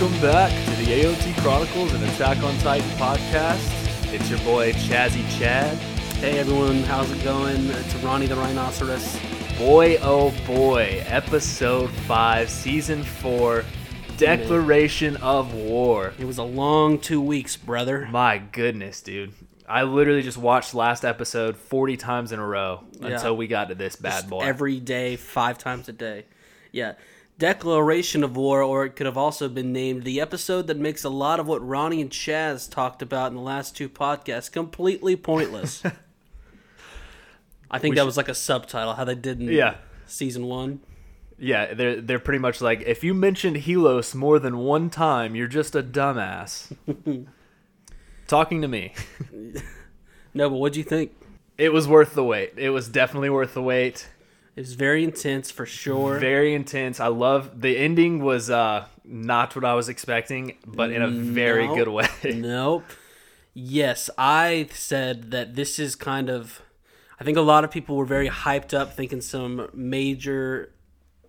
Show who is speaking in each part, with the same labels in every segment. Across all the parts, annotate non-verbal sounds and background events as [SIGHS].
Speaker 1: Welcome back to the AOT Chronicles and Attack on Titan podcast. It's your boy Chazzy Chad.
Speaker 2: Hey everyone, how's it going? It's Ronnie the Rhinoceros.
Speaker 1: Boy, oh boy, episode 5, season 4, Declaration of War.
Speaker 2: It was a long two weeks, brother.
Speaker 1: My goodness, dude. I literally just watched last episode 40 times in a row
Speaker 2: Yeah.
Speaker 1: until we got to this bad
Speaker 2: Just
Speaker 1: boy.
Speaker 2: Every day, five times a day. Yeah. Declaration of War, or it could have also been named the episode that makes a lot of what Ronnie and Chaz talked about in the last two podcasts completely pointless. [LAUGHS] I think
Speaker 1: We
Speaker 2: that
Speaker 1: should-
Speaker 2: was like a subtitle, how they did in
Speaker 1: Yeah.
Speaker 2: season one.
Speaker 1: Yeah, they're they're pretty much like if you mentioned Helos more than one time, you're just a dumbass. [LAUGHS] Talking to me.
Speaker 2: No, but what'd you think?
Speaker 1: It was worth the wait. It was definitely worth the wait.
Speaker 2: It was very intense for sure.
Speaker 1: Very intense. I love the ending was uh not what I was expecting, but in a very good way. [LAUGHS]
Speaker 2: nope. Yes, I said that this is kind of. I think a lot of people were very hyped up, thinking some major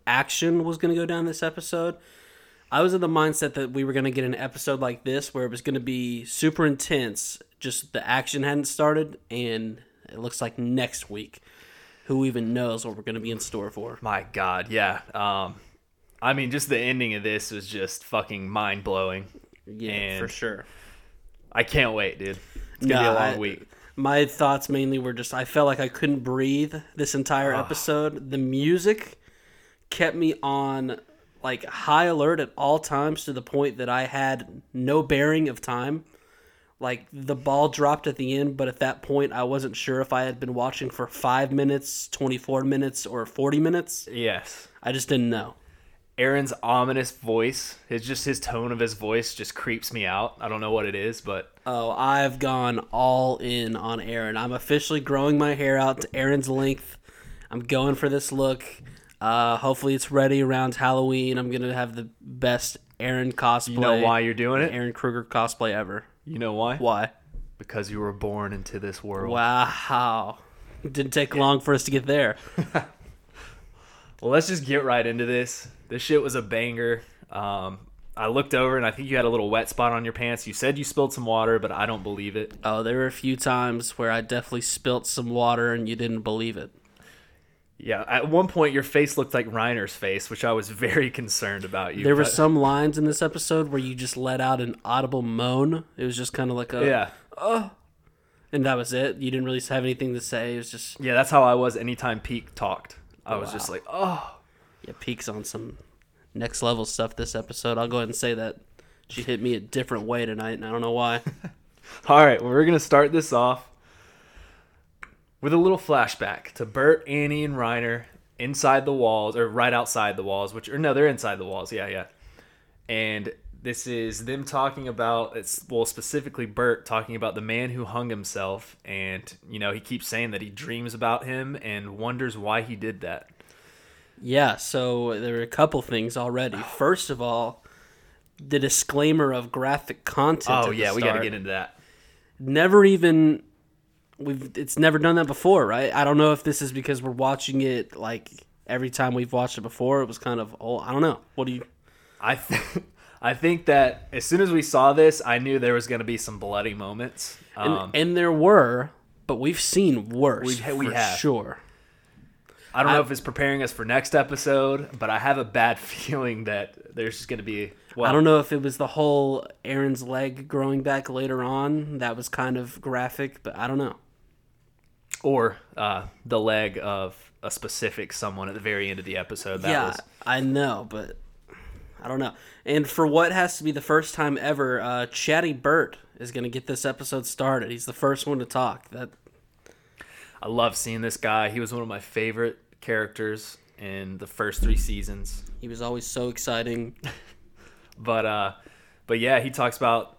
Speaker 2: action was going to go down this episode. I was in the mindset that we were going to get an episode like this where it was going to be super intense, just the action hadn't started, and it looks like next week. Who even knows what we're going to be in store for?
Speaker 1: My god, yeah. Um I mean just the ending of this was just fucking mind blowing.
Speaker 2: Yeah,
Speaker 1: And-
Speaker 2: for sure.
Speaker 1: I can't wait, dude. It's gonna be a long
Speaker 2: I-
Speaker 1: week.
Speaker 2: My thoughts mainly were just I felt like I couldn't breathe this entire episode. The music kept me on like high alert at all times to the point that I had no bearing of time. Like the ball dropped at the end, but at that point I wasn't sure if I had been watching for 5 minutes, 24 minutes or 40 minutes.
Speaker 1: Yes.
Speaker 2: I just didn't know.
Speaker 1: Eren's ominous voice, his just his tone of his voice just creeps me out. I don't know what it is, but
Speaker 2: Oh, I've gone all in on Eren. I'm officially growing my hair out to Eren's length. I'm going for this look. Uh, hopefully, it's ready around Halloween. I'm gonna have the best Eren cosplay.
Speaker 1: you know why you're doing it?
Speaker 2: Eren Kruger cosplay ever.
Speaker 1: You know why?
Speaker 2: Why?
Speaker 1: Because you were born into this world.
Speaker 2: Wow. Didn't take long for us to get there. [LAUGHS]
Speaker 1: Well, let's just get right into this. This shit was a banger. Um, I looked over and I think you had a little wet spot on your pants. You said you spilled some water, but I don't believe it.
Speaker 2: Oh, there were a few times where I definitely spilt some water and you didn't believe it.
Speaker 1: Yeah, at one point your face looked like Reiner's face, which I was very concerned about you.
Speaker 2: There were some lines in this episode where you just let out an audible moan. It was just kind of like a
Speaker 1: Yeah.
Speaker 2: Oh, and that was it. You didn't really have anything to say. It was just
Speaker 1: Yeah, that's how I was anytime Pieck talked. I was just like, oh.
Speaker 2: yeah, Pieck's on some next level stuff this episode. I'll go ahead and say that she hit me a different way tonight, and I don't know why. [LAUGHS]
Speaker 1: All right, well, we're going to start this off with a little flashback to Bert, Annie, and Reiner inside the walls, or right outside the walls, which, or no, they're inside the walls. Yeah, yeah. And this is them talking about, it's, well, specifically Bert talking about the man who hung himself. And, you know, he keeps saying that he dreams about him and wonders why he did that.
Speaker 2: yeah, so there are a couple things already. [SIGHS] First of all, the disclaimer of graphic content.
Speaker 1: Oh, yeah, we got to get into that.
Speaker 2: never even we've it's never done that before, right? I don't know if this is because we're watching it like every time we've watched it before. It was kind of oh, I don't know. What do you?
Speaker 1: I think. [LAUGHS] I think that as soon as we saw this, I knew there was going to be some bloody moments.
Speaker 2: And,
Speaker 1: Um,
Speaker 2: and there were, but we've seen worse.
Speaker 1: We
Speaker 2: for
Speaker 1: have.
Speaker 2: sure.
Speaker 1: I don't know if it's preparing us for next episode, but I have a bad [LAUGHS] feeling that there's just going to be. Well,
Speaker 2: I don't know if it was the whole Eren's leg growing back later on. That was kind of graphic, but I don't know.
Speaker 1: Or uh, the leg of a specific someone at the very end of the episode. That
Speaker 2: yeah,
Speaker 1: was
Speaker 2: I know, but I don't know. And for what has to be the first time ever, uh, Chatty Burt is going to get this episode started. He's the first one to talk. That
Speaker 1: I love seeing this guy. He was one of my favorite characters in the first three seasons.
Speaker 2: he was always so exciting. [LAUGHS]
Speaker 1: But uh, but yeah, he talks about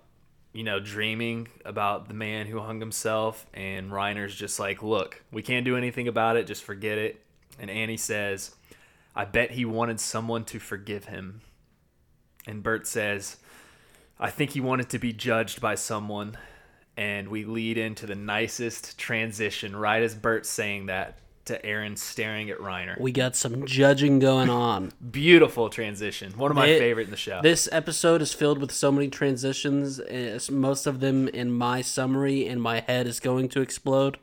Speaker 1: you know dreaming about the man who hung himself, and Reiner's just like, look, we can't do anything about it. Just forget it. And Annie says, I bet he wanted someone to forgive him. And Bert says, I think he wanted to be judged by someone. And we lead into the nicest transition right as Bert's saying that to Eren staring at Reiner.
Speaker 2: We got some judging going on. [LAUGHS]
Speaker 1: Beautiful transition. One of my
Speaker 2: It-
Speaker 1: favorite in the show.
Speaker 2: This episode is filled with so many transitions. It's most of them in my summary, and my head is going to explode.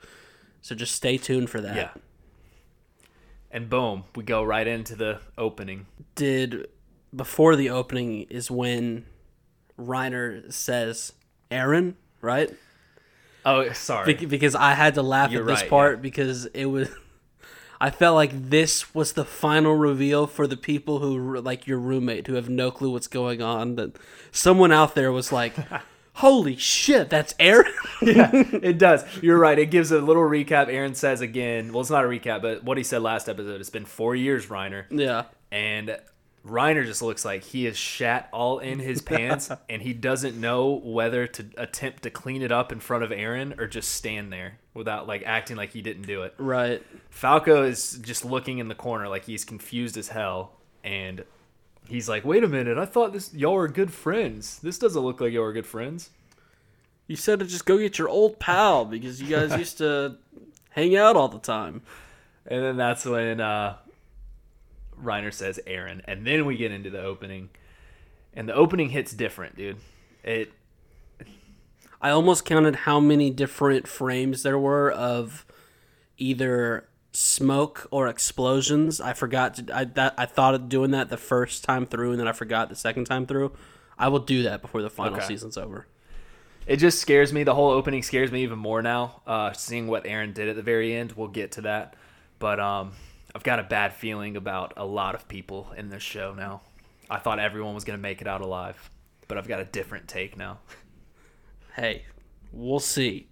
Speaker 2: So just stay tuned for that.
Speaker 1: yeah. And boom, we go right into the opening.
Speaker 2: Did before the opening is when Reiner says Eren, right?
Speaker 1: Oh, sorry.
Speaker 2: Be- because I had to laugh
Speaker 1: You're
Speaker 2: at this
Speaker 1: right,
Speaker 2: part because it was. [LAUGHS] I felt like this was the final reveal for the people who like your roommate who have no clue what's going on. That someone out there was like, [LAUGHS] "Holy shit, that's Eren!" [LAUGHS]
Speaker 1: yeah, it does. You're right. It gives a little recap. Eren says again, well, it's not a recap, but what he said last episode. It's been four years, Reiner.
Speaker 2: yeah,
Speaker 1: and Reiner just looks like he is shat all in his [LAUGHS] pants, and he doesn't know whether to attempt to clean it up in front of Eren or just stand there without like acting like he didn't do it.
Speaker 2: right.
Speaker 1: Falco is just looking in the corner like he's confused as hell, and he's like, "Wait a minute! I thought this y'all were good friends. This doesn't look like y'all were good friends."
Speaker 2: You said to just go get your old pal because you guys [LAUGHS] used to hang out all the time.
Speaker 1: And then that's when uh, Reiner says Eren, and then we get into the opening, and the opening hits different, dude. It
Speaker 2: I almost counted how many different frames there were of either smoke or explosions. I forgot to. I that I thought of doing that the first time through, and then I forgot the second time through. I will do that before the final
Speaker 1: Okay.
Speaker 2: season's over.
Speaker 1: it just scares me. The whole opening scares me even more now. Uh, seeing what Eren did at the very end, we'll get to that. But um, I've got a bad feeling about a lot of people in this show now. I thought everyone was gonna make it out alive, but I've got a different take now.
Speaker 2: Hey, we'll see.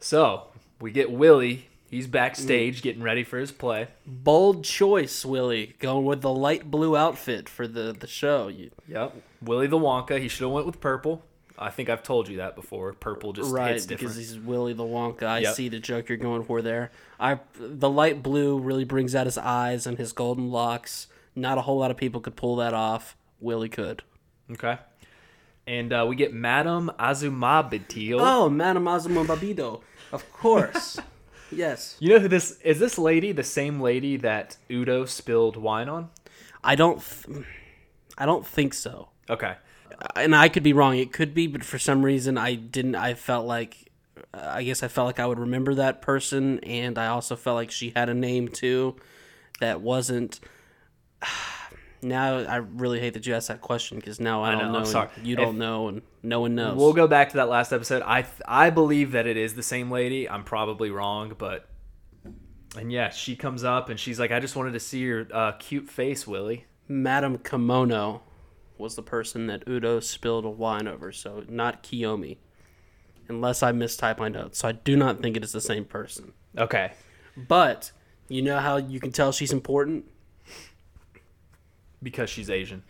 Speaker 1: So we get Willie. He's backstage mm. getting ready for his play.
Speaker 2: Bold choice, Willie, going with the light blue outfit for the the show. You,
Speaker 1: Yep, Willie the Wonka. He should have went with purple. I think I've told you that before. Purple just
Speaker 2: right
Speaker 1: hits
Speaker 2: because he's Willy the Wonka. I
Speaker 1: Yep.
Speaker 2: see the joke you're going for there. I the light blue really brings out his eyes and his golden locks. Not a whole lot of people could pull that off. Willy could.
Speaker 1: Okay. And uh, we get Madame Azumabito.
Speaker 2: Oh, Madame Azuma Babido. Of course. [LAUGHS] yes.
Speaker 1: You know who this is? This lady the same lady that Udo spilled wine on?
Speaker 2: I don't th- I don't think so.
Speaker 1: Okay.
Speaker 2: And I could be wrong. It could be, but for some reason I didn't I felt like I guess I felt like I would remember that person and I also felt like she had a name too that wasn't [SIGHS] now I really hate that you asked that question because now I,
Speaker 1: I
Speaker 2: don't
Speaker 1: know,
Speaker 2: know,
Speaker 1: I'm sorry.
Speaker 2: you don't know, and no one knows.
Speaker 1: We'll go back to that last episode. I th- I believe that it is the same lady. I'm probably wrong, but and yeah, she comes up and she's like, "I just wanted to see your uh, cute face, Willie."
Speaker 2: Madame Kimono was the person that Udo spilled wine over, so not Kiyomi. Unless I mistype my notes, so I do not think it is the same person.
Speaker 1: Okay.
Speaker 2: But you know how you can tell she's important?
Speaker 1: Because she's Asian.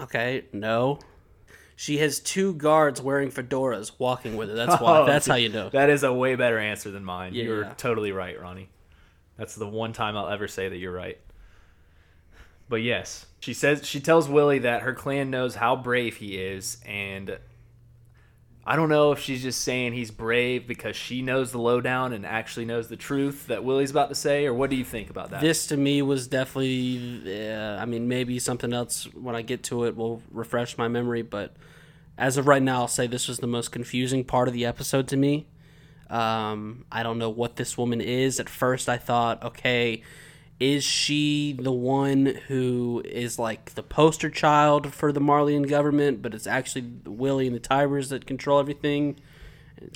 Speaker 2: Okay, no. She has two guards wearing fedoras walking with her. That's why. [LAUGHS]
Speaker 1: Oh,
Speaker 2: That's how you know.
Speaker 1: That is a way better answer than mine. You're
Speaker 2: Yeah.
Speaker 1: totally right, Ronnie. That's the one time I'll ever say that you're right. But yes, she says she tells Willie that her clan knows how brave he is, and I don't know if she's just saying he's brave because she knows the lowdown and actually knows the truth that Willie's about to say, or what do you think about that?
Speaker 2: This to me was definitely. Uh, I mean, maybe something else when I get to it will refresh my memory. But as of right now, I'll say this was the most confusing part of the episode to me. Um, I don't know what this woman is. At first, I thought, okay, is she the one who is like the poster child for the Marleyan government, but it's actually Willie and the Tyburs that control everything?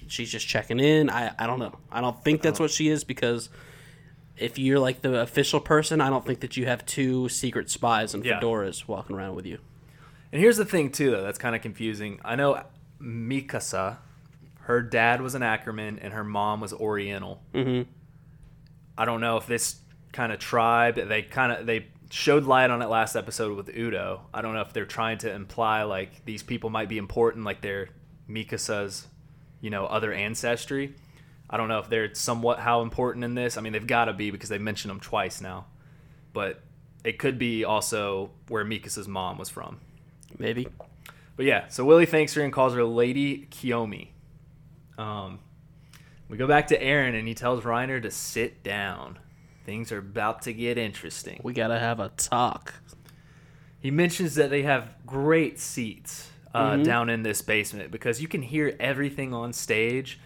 Speaker 2: She's just checking in. I, I don't know. I don't think that's what she is because if you're like the official person, I don't think that you have two secret spies and
Speaker 1: Yeah.
Speaker 2: fedoras walking around with you.
Speaker 1: And here's the thing too, though, that's kind of confusing. I know Mikasa, her dad was an Ackerman and her mom was Oriental.
Speaker 2: Mm-hmm.
Speaker 1: I don't know if this kind of tribe they kind of they showed light on it last episode with Udo. I don't know if they're trying to imply like these people might be important, like they're Mikasa's, you know, other ancestry. I don't know if they're somewhat how important in this. I mean, they've got to be because they mentioned them twice now, but it could be also where Mikasa's mom was from.
Speaker 2: Maybe.
Speaker 1: But yeah, so Willie thanks her and calls her Lady Kiyomi. Um, We go back to Eren, and he tells Reiner to sit down. Things are about to get interesting.
Speaker 2: We gotta have a talk.
Speaker 1: He mentions that they have great seats uh, down in this basement because you can hear everything on stage,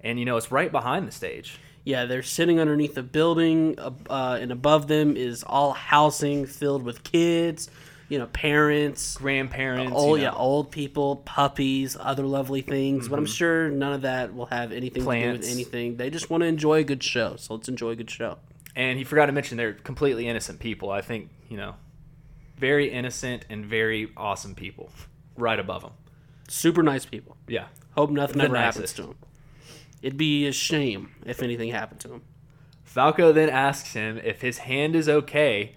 Speaker 1: and you know it's right behind the stage.
Speaker 2: Yeah, they're sitting underneath a building, uh, and above them is all housing filled with kids, you know, parents,
Speaker 1: Grandparents.
Speaker 2: oh
Speaker 1: you
Speaker 2: yeah, old people, puppies, other lovely things. But I'm sure none of that will have anything to do with anything. They just want to enjoy a good show, so let's enjoy a good show.
Speaker 1: And he forgot to mention they're completely innocent people. I think you know, very innocent and very awesome people, right above them.
Speaker 2: Super nice people.
Speaker 1: Yeah.
Speaker 2: Hope nothing ever happens to them. It'd be a shame if anything happened to him.
Speaker 1: Falco then asks him if his hand is okay,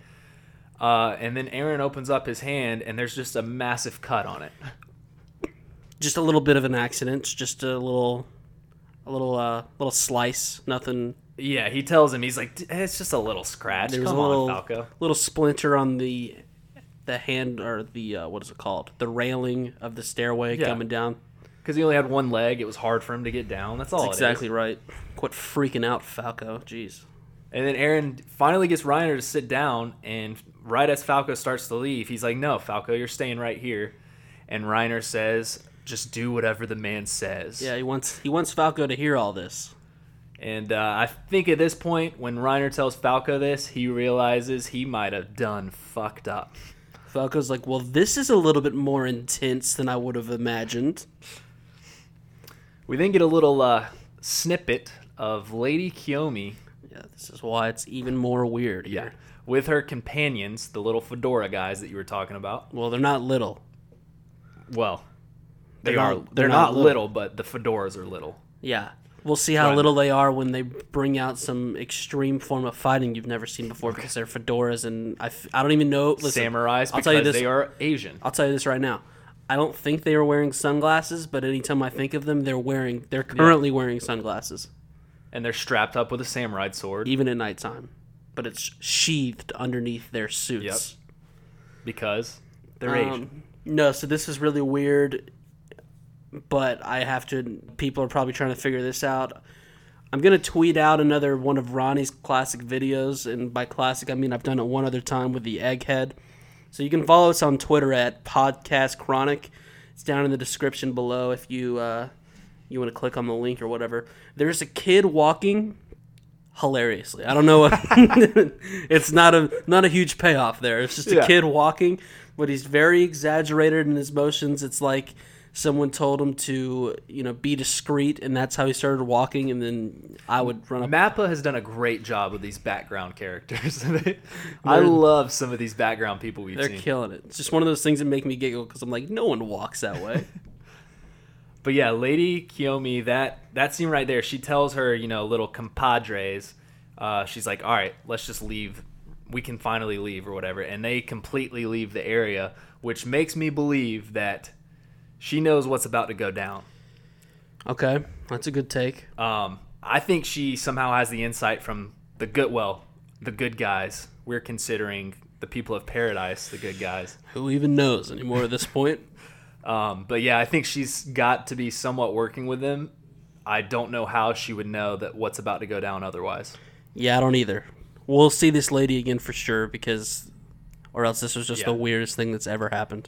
Speaker 1: uh, and then Eren opens up his hand, and there's just a massive cut on it.
Speaker 2: Just a little bit of an accident, just a little, a little, uh, little slice. Nothing.
Speaker 1: Yeah, he tells him he's like, "D- it's just a little scratch.
Speaker 2: There was
Speaker 1: Come
Speaker 2: a little,
Speaker 1: on, Falco.
Speaker 2: little splinter on the, the hand or the uh, what is it called? The railing of the stairway
Speaker 1: Yeah.
Speaker 2: coming down.
Speaker 1: Because he only had one leg, it was hard for him to get down. That's all.
Speaker 2: That's
Speaker 1: it is.
Speaker 2: exactly right. Quit freaking out, Falco. Jeez.
Speaker 1: And then Eren finally gets Reiner to sit down, and right as Falco starts to leave, he's like, "No, Falco, you're staying right here." And Reiner says, "Just do whatever the man says."
Speaker 2: Yeah, he wants he wants Falco to hear all this.
Speaker 1: And uh, I think at this point, when Reiner tells Falco this, he realizes he might have done fucked up.
Speaker 2: Falco's like, well, this is a little bit more intense than I would have imagined.
Speaker 1: We then get a little uh, snippet of Lady Kiyomi,
Speaker 2: Yeah, this is why it's even more weird
Speaker 1: yeah, with her companions, the little fedora guys that you were talking about.
Speaker 2: Well, they're not little.
Speaker 1: Well, they
Speaker 2: They're
Speaker 1: are.
Speaker 2: not-
Speaker 1: they're,
Speaker 2: they're
Speaker 1: not,
Speaker 2: not
Speaker 1: little, but the fedoras are little.
Speaker 2: Yeah. We'll see how
Speaker 1: Right.
Speaker 2: little they are when they bring out some extreme form of fighting you've never seen before because they're fedoras and I, f- I don't even know. Listen,
Speaker 1: Samurais
Speaker 2: I'll
Speaker 1: because
Speaker 2: tell you this.
Speaker 1: they are Asian.
Speaker 2: I'll tell you this right now. I don't think they are wearing sunglasses, but anytime I think of them, they're wearing. They're currently wearing sunglasses,
Speaker 1: and they're strapped up with a samurai sword
Speaker 2: even at nighttime. But it's sheathed underneath their suits.
Speaker 1: because they're Asian.
Speaker 2: Um, no, so this is really weird, but I have to. People are probably trying to figure this out. I'm gonna tweet out another one of Ronnie's classic videos, and by classic I mean I've done it one other time with the egghead. So you can follow us on Twitter at Podcast Chronic. It's down in the description below if you uh, you want to click on the link or whatever. There's a kid walking hilariously. I don't know what [LAUGHS] it's not a not a huge payoff there. It's just a
Speaker 1: Yeah.
Speaker 2: kid walking, but he's very exaggerated in his motions. It's like someone told him to, you know, be discreet and that's how he started walking and then I would run up
Speaker 1: Mappa has done a great job with these background characters. [LAUGHS] [LAUGHS] I love some of these background people we've
Speaker 2: they're
Speaker 1: seen.
Speaker 2: killing it. It's just one of those things that make me giggle because I'm like, no one walks that way. [LAUGHS]
Speaker 1: But yeah, Lady Kiyomi, that that scene right there, she tells her, you know, little compadres, uh, she's like, all right, let's just leave. We can finally leave or whatever. And they completely leave the area, which makes me believe that she knows what's about to go down.
Speaker 2: okay, that's a good take.
Speaker 1: Um, I think she somehow has the insight from the good, well, the good guys. We're considering the people of paradise the good guys.
Speaker 2: Who even knows anymore at this point? [LAUGHS]
Speaker 1: Um, but yeah, I think she's got to be somewhat working with them. I don't know how she would know that what's about to go down otherwise.
Speaker 2: Yeah, I don't either. We'll see this lady again for sure because, or else this was just
Speaker 1: Yeah.
Speaker 2: the weirdest thing that's ever happened.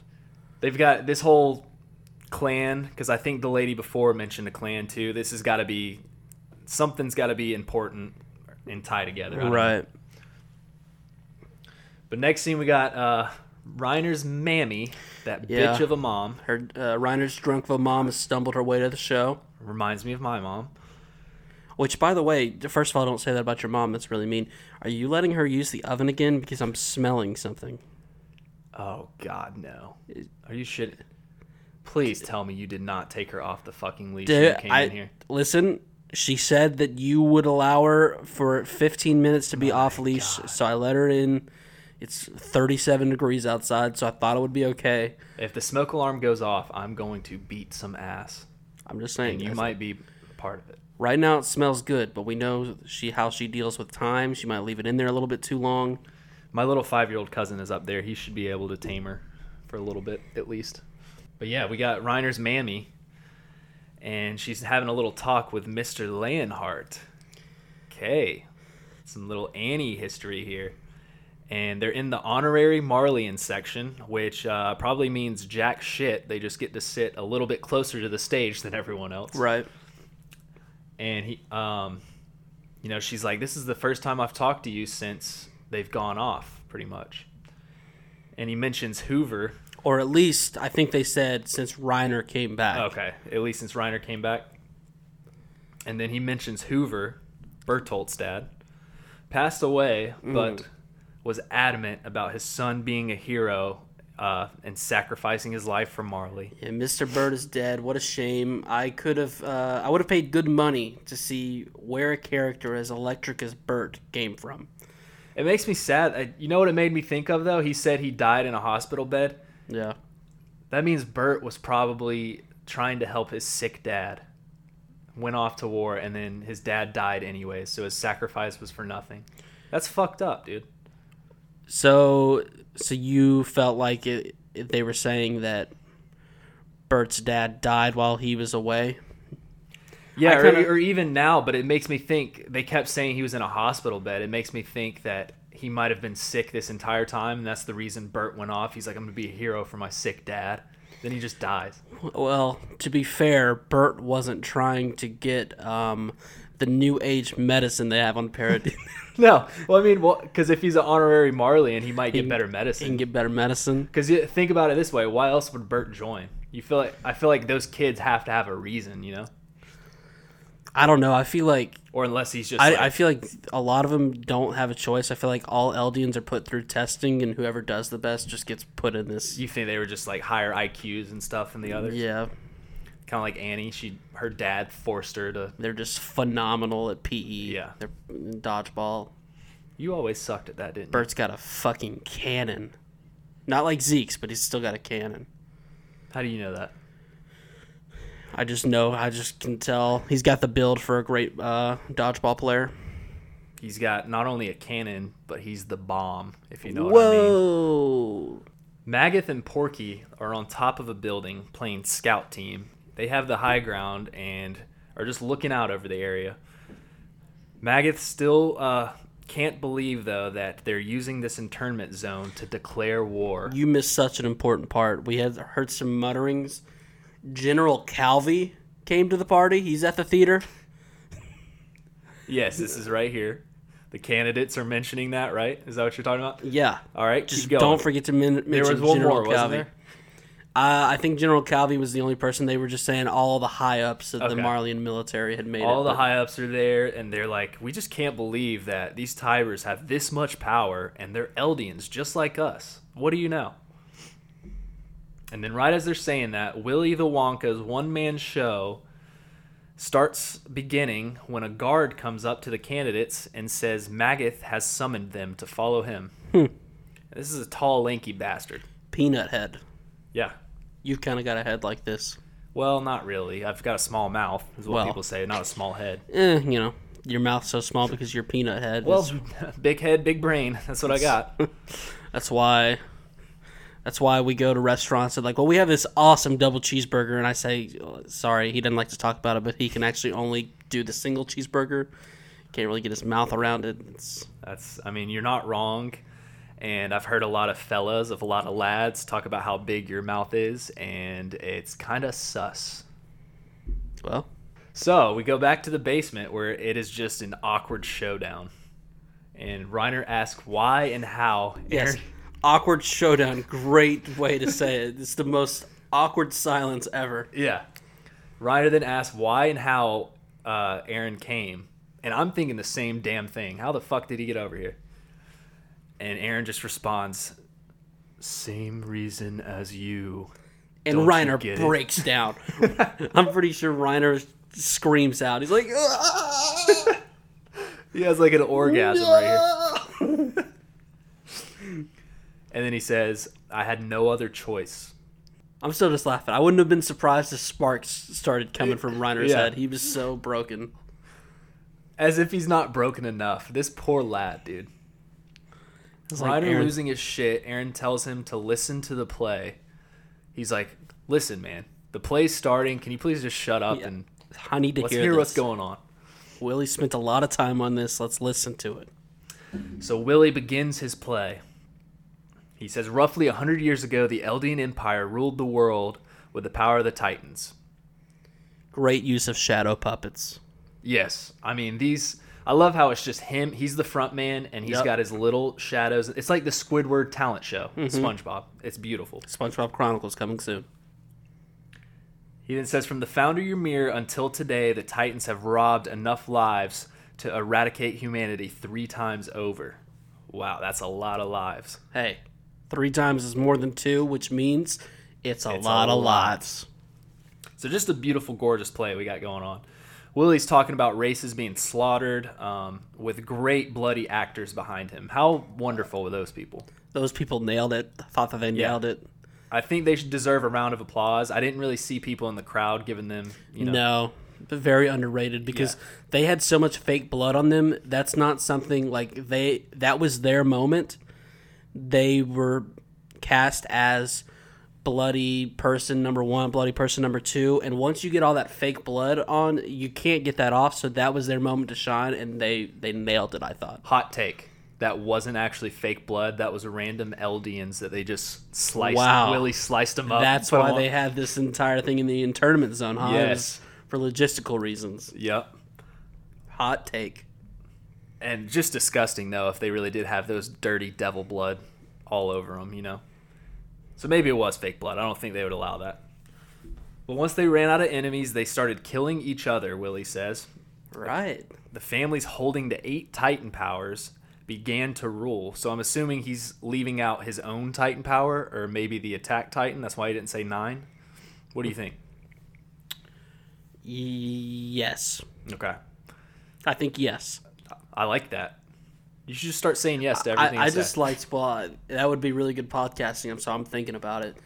Speaker 1: They've got this whole clan because I think the lady before mentioned a clan too. This has got to be something's got to be important and tie together. Know.
Speaker 2: Right.
Speaker 1: But next scene we got uh, Reiner's mammy, that
Speaker 2: Yeah.
Speaker 1: bitch of a mom.
Speaker 2: Her uh, Reiner's drunk of a mom has stumbled her way to the show.
Speaker 1: Reminds me of my mom.
Speaker 2: Which, by the way, first of all, don't say that about your mom. That's really mean. Are you letting her use the oven again? Because I'm smelling something.
Speaker 1: Oh God, no. Are you shit? Please tell me you did not take her off the fucking leash when you came
Speaker 2: I,
Speaker 1: in here.
Speaker 2: listen, she said that you would allow her for 15 minutes to be off leash, so I let her in. It's 37 degrees outside, so I thought it would be okay.
Speaker 1: If the smoke alarm goes off, I'm going to beat some ass,
Speaker 2: I'm just saying.
Speaker 1: and you might be part of it.
Speaker 2: Right now, it smells good, but we know she how she deals with time. She might leave it in there a little bit too long.
Speaker 1: My little five-year-old cousin is up there. He should be able to tame her for a little bit at least. But yeah, we got Reiner's mammy, and she's having a little talk with Mr. Leonhardt. Okay, some little Annie history here. And they're in the honorary Marleyan section, which uh, probably means jack shit. They just get to sit a little bit closer to the stage than everyone else.
Speaker 2: Right.
Speaker 1: And he, um, you know, she's like, "This is the first time I've talked to you since they've gone off, pretty much." And he mentions Hoover.
Speaker 2: Or at least I think they said since Reiner came back.
Speaker 1: Okay, at least since Reiner came back. And then he mentions Hoover, Bertolt's dad, passed away, but was adamant about his son being a hero uh, and sacrificing his life for Marley.
Speaker 2: Yeah, Mr. Bird is dead. What a shame. I could have, uh, I would have paid good money to see where a character as electric as Bert came from.
Speaker 1: It makes me sad. I, you know what it made me think of though? He said he died in a hospital bed.
Speaker 2: Yeah.
Speaker 1: That means Bert was probably trying to help his sick dad. Went off to war and then his dad died anyways, so his sacrifice was for nothing. That's fucked up, dude.
Speaker 2: So, so you felt like it, it- they were saying that Bert's dad died while he was away.
Speaker 1: Yeah, or,
Speaker 2: kinda-
Speaker 1: or even now, but it makes me think they kept saying he was in a hospital bed. It makes me think that he might have been sick this entire time, and that's the reason Bert went off. He's like, I'm gonna be a hero for my sick dad. Then he just dies.
Speaker 2: Well, to be fair, Bert wasn't trying to get um, the new age medicine they have on Paradise. [LAUGHS]
Speaker 1: No, well, I mean, well, because if he's an honorary Marley, and he might get
Speaker 2: can-
Speaker 1: better medicine,
Speaker 2: he can get better medicine.
Speaker 1: Because think about it this way: why else would Bert join? You feel like I feel like those kids have to have a reason, you know,
Speaker 2: I don't know. I feel like
Speaker 1: or unless he's just
Speaker 2: I,
Speaker 1: like,
Speaker 2: I feel like a lot of them don't have a choice. I feel like all Eldians are put through testing, and whoever does the best just gets put in this.
Speaker 1: you think they were just like higher IQs and stuff than the others.
Speaker 2: Yeah,
Speaker 1: Kind of like Annie. She her dad forced her to.
Speaker 2: they're just phenomenal at PE.
Speaker 1: Yeah.
Speaker 2: they're mm, dodgeball.
Speaker 1: You always sucked at that, didn't you?
Speaker 2: Bert's got a fucking cannon. Not like Zeke's, but he's still got a cannon.
Speaker 1: How do you know that?
Speaker 2: I just know. I just can tell he's got the build for a great uh, dodgeball player.
Speaker 1: He's got not only a cannon, but he's the bomb. If you know what I mean.
Speaker 2: Whoa!
Speaker 1: Magath and Porky are on top of a building playing scout team. They have the high ground and are just looking out over the area. Magath still uh, can't believe though that they're using this internment zone to declare war.
Speaker 2: You missed such an important part. We had heard some mutterings. General Calvi came to the party. He's at the theater.
Speaker 1: Yes, this is right here. The candidates are mentioning that, right? Is that what you're talking about?
Speaker 2: Yeah.
Speaker 1: All right,
Speaker 2: Just don't forget to min- mention
Speaker 1: There was one
Speaker 2: General
Speaker 1: more, wasn't
Speaker 2: Calvi.
Speaker 1: there?
Speaker 2: Uh, I think General Calvi was the only person. They were just saying all the high ups of the
Speaker 1: Okay.
Speaker 2: Marleyan military had made.
Speaker 1: All
Speaker 2: it.
Speaker 1: the
Speaker 2: but-
Speaker 1: high ups are there, and they're like, we just can't believe that these Tyburs have this much power, and they're Eldians just like us. What do you know? And then, right as they're saying that, Willy the Wonka's one man show starts beginning when a guard comes up to the candidates and says Magath has summoned them to follow him. This is a tall, lanky bastard.
Speaker 2: Peanut head.
Speaker 1: Yeah.
Speaker 2: You've kind of got a head like this.
Speaker 1: Well, not really. I've got a small mouth, is what
Speaker 2: Well.
Speaker 1: people say, not a small head.
Speaker 2: Eh, you know, your mouth's so small because your peanut head.
Speaker 1: Well,
Speaker 2: is- [LAUGHS]
Speaker 1: big head, big brain. That's what I got. [LAUGHS]
Speaker 2: that's why. That's why we go to restaurants and like, well, we have this awesome double cheeseburger, and I say, "Oh, sorry, he didn't like to talk about it, but he can actually only do the single cheeseburger. Can't really get his mouth around it. It's
Speaker 1: That's, I mean, you're not wrong. And I've heard a lot of fellas, of a lot of lads, talk about how big your mouth is, and it's kind of sus.
Speaker 2: well,
Speaker 1: So we go back to the basement where it is just an awkward showdown. And Reiner asks why and how.
Speaker 2: yes,
Speaker 1: Eren-
Speaker 2: awkward showdown. Great way to say it. It's the most awkward silence ever.
Speaker 1: Yeah. Reiner then asks why and how uh, Eren came. And I'm thinking the same damn thing. How the fuck did he get over here? And Eren just responds, same reason as you.
Speaker 2: And
Speaker 1: Don't
Speaker 2: Reiner
Speaker 1: get it?
Speaker 2: breaks [LAUGHS] down. I'm pretty sure Reiner screams out. He's like, "Ah!" [LAUGHS]
Speaker 1: He has like an orgasm right here. [LAUGHS] And then he says, I had no other choice.
Speaker 2: I'm still just laughing. I wouldn't have been surprised if sparks started coming from Reiner's
Speaker 1: Yeah.
Speaker 2: head. He was so broken.
Speaker 1: As if he's not broken enough. This poor lad, dude.
Speaker 2: It's like
Speaker 1: Reiner
Speaker 2: Eren-
Speaker 1: losing his shit. Eren tells him to listen to the play. He's like, listen, man. The play's starting. Can you please just shut up
Speaker 2: Yeah.
Speaker 1: and
Speaker 2: I need to
Speaker 1: let's
Speaker 2: hear,
Speaker 1: hear, what's going on?
Speaker 2: Willie spent a lot of time on this. Let's listen to it.
Speaker 1: So Willie begins his play. He says, roughly 100 years ago, the Eldian Empire ruled the world with the power of the Titans.
Speaker 2: Great use of shadow puppets.
Speaker 1: Yes. I mean, these. I love how it's just him. He's the front man, and he's
Speaker 2: Yep.
Speaker 1: got his little shadows. It's like the Squidward talent show,
Speaker 2: Mm-hmm.
Speaker 1: SpongeBob. It's beautiful.
Speaker 2: SpongeBob Chronicles coming soon.
Speaker 1: He then says, From the founder Ymir until today, the Titans have robbed enough lives to eradicate humanity three times over. Wow, that's a lot of lives.
Speaker 2: Hey, three times is more than two, which means it's a
Speaker 1: It's a
Speaker 2: lot of
Speaker 1: lot.
Speaker 2: lives.
Speaker 1: So just a beautiful, gorgeous play we got going on. Willie's talking about races being slaughtered um, with great bloody actors behind him. How wonderful were those people?
Speaker 2: Those people nailed it. Thought that they
Speaker 1: Yeah.
Speaker 2: nailed it.
Speaker 1: I think they should deserve a round of applause. I didn't really see people in the crowd giving them, you know.
Speaker 2: No, but very underrated because
Speaker 1: Yeah.
Speaker 2: they had so much fake blood on them. That's not something like they. That was their moment. They were cast as bloody person number one, bloody person number two, and once you get all that fake blood on, you can't get that off. So that was their moment to shine, and they they nailed it. I thought.
Speaker 1: Hot take. That wasn't actually fake blood. That was random Eldians that they just sliced.
Speaker 2: Wow.
Speaker 1: Willie sliced them up.
Speaker 2: That's why
Speaker 1: on-
Speaker 2: they had this entire thing in the internment zone, huh?
Speaker 1: Yes.
Speaker 2: For logistical reasons.
Speaker 1: Yep.
Speaker 2: Hot take.
Speaker 1: And just disgusting though if they really did have those dirty devil blood all over them, you know. So maybe it was fake blood. I don't think they would allow that. But once they ran out of enemies, they started killing each other. Willie says
Speaker 2: Right.
Speaker 1: the families holding the eight Titan powers began to rule. So I'm assuming he's leaving out his own Titan power, or maybe the attack Titan. That's why he didn't say nine. What do you think?
Speaker 2: Yes.
Speaker 1: Okay,
Speaker 2: I think yes.
Speaker 1: I like that. You should just start saying yes to everything.
Speaker 2: I, I just liked well, that would be really good podcasting. So I'm thinking about it.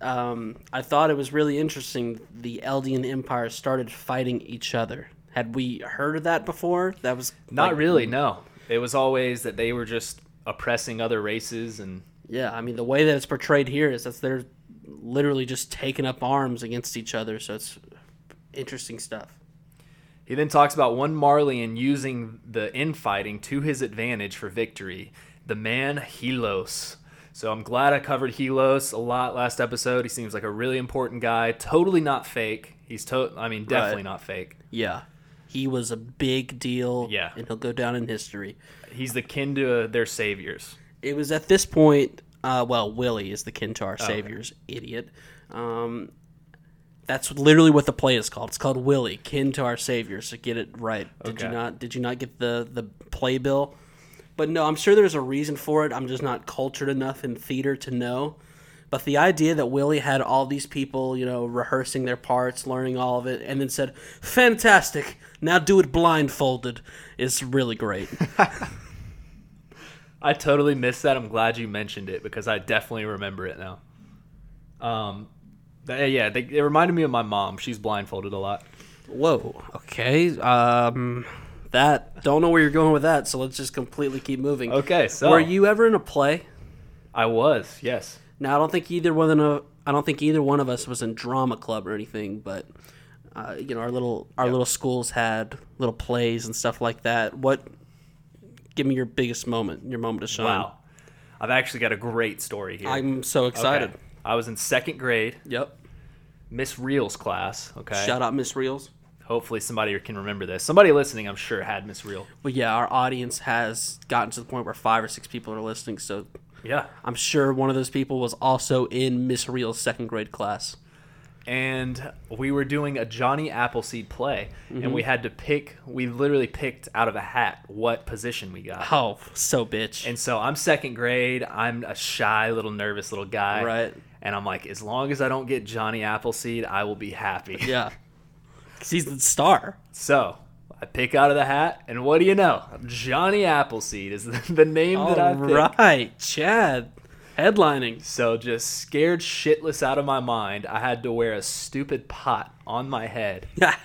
Speaker 2: Um, I thought it was really interesting. The Eldian Empire started fighting each other. Had we heard of that before? That was
Speaker 1: Not
Speaker 2: like-
Speaker 1: really, no. It was always that they were just oppressing other races and
Speaker 2: Yeah, I mean the way that it's portrayed here is that they're literally just taking up arms against each other. So it's interesting stuff.
Speaker 1: He then talks about one Marleyan using the infighting to his advantage for victory. The man Helos. So I'm glad I covered Helos a lot last episode. He seems like a really important guy. Totally not fake. He's to I mean definitely
Speaker 2: Right.
Speaker 1: not fake.
Speaker 2: Yeah, he was a big deal.
Speaker 1: Yeah.
Speaker 2: and he'll go down in history.
Speaker 1: He's the kin to their saviors.
Speaker 2: it was at this point. Uh, well, Willie is the kin to our
Speaker 1: Oh, okay.
Speaker 2: saviors, idiot. Um, that's literally what the play is called. It's called Willie, kin to our Savior. So get it right. Did you not? Did you not get the the playbill? But no, I'm sure there's a reason for it. I'm just not cultured enough in theater to know. But the idea that Willie had all these people, you know, rehearsing their parts, learning all of it, and then said, "Fantastic! Now do it blindfolded," is really great. [LAUGHS]
Speaker 1: I totally missed that. I'm glad you mentioned it because I definitely remember it now. Um, yeah, they, it reminded me of my mom. She's blindfolded a lot.
Speaker 2: Whoa. Okay. Um, that don't know where you're going with that. So let's just completely keep moving.
Speaker 1: Okay, so
Speaker 2: Were you ever in a play?
Speaker 1: I was, yes.
Speaker 2: Now I don't think either one of I don't think either one of us was in drama club or anything, but uh, you know our little our little schools had little plays and stuff like that. What? Give me your biggest moment, your moment to shine.
Speaker 1: Wow, I've actually got a great story here.
Speaker 2: I'm so excited.
Speaker 1: Okay. I was in second grade,
Speaker 2: Yep.
Speaker 1: Miss Reels class. Okay,
Speaker 2: Shout out Miss Reels.
Speaker 1: hopefully somebody can remember this. Somebody listening, I'm sure, had Miss Reel.
Speaker 2: But yeah, our audience has gotten to the point where five or six people are listening, so
Speaker 1: Yeah,
Speaker 2: I'm sure one of those people was also in Miss Reel's second grade class.
Speaker 1: and we were doing a Johnny Appleseed play,
Speaker 2: Mm-hmm.
Speaker 1: and we had to pick. We literally picked out of a hat what position we got.
Speaker 2: Oh, so bitch.
Speaker 1: And so I'm second grade. I'm a shy, little nervous little guy.
Speaker 2: Right.
Speaker 1: And I'm like, as long as I don't get Johnny Appleseed, I will be happy. [LAUGHS]
Speaker 2: yeah. 'Cause he's the star.
Speaker 1: So I pick out of the hat, and what do you know? Johnny Appleseed is the, [LAUGHS] the name that I
Speaker 2: All
Speaker 1: picked.
Speaker 2: right, Chad. Headlining.
Speaker 1: So just scared shitless out of my mind, I had to wear a stupid pot on my head, [LAUGHS]
Speaker 2: Yeah.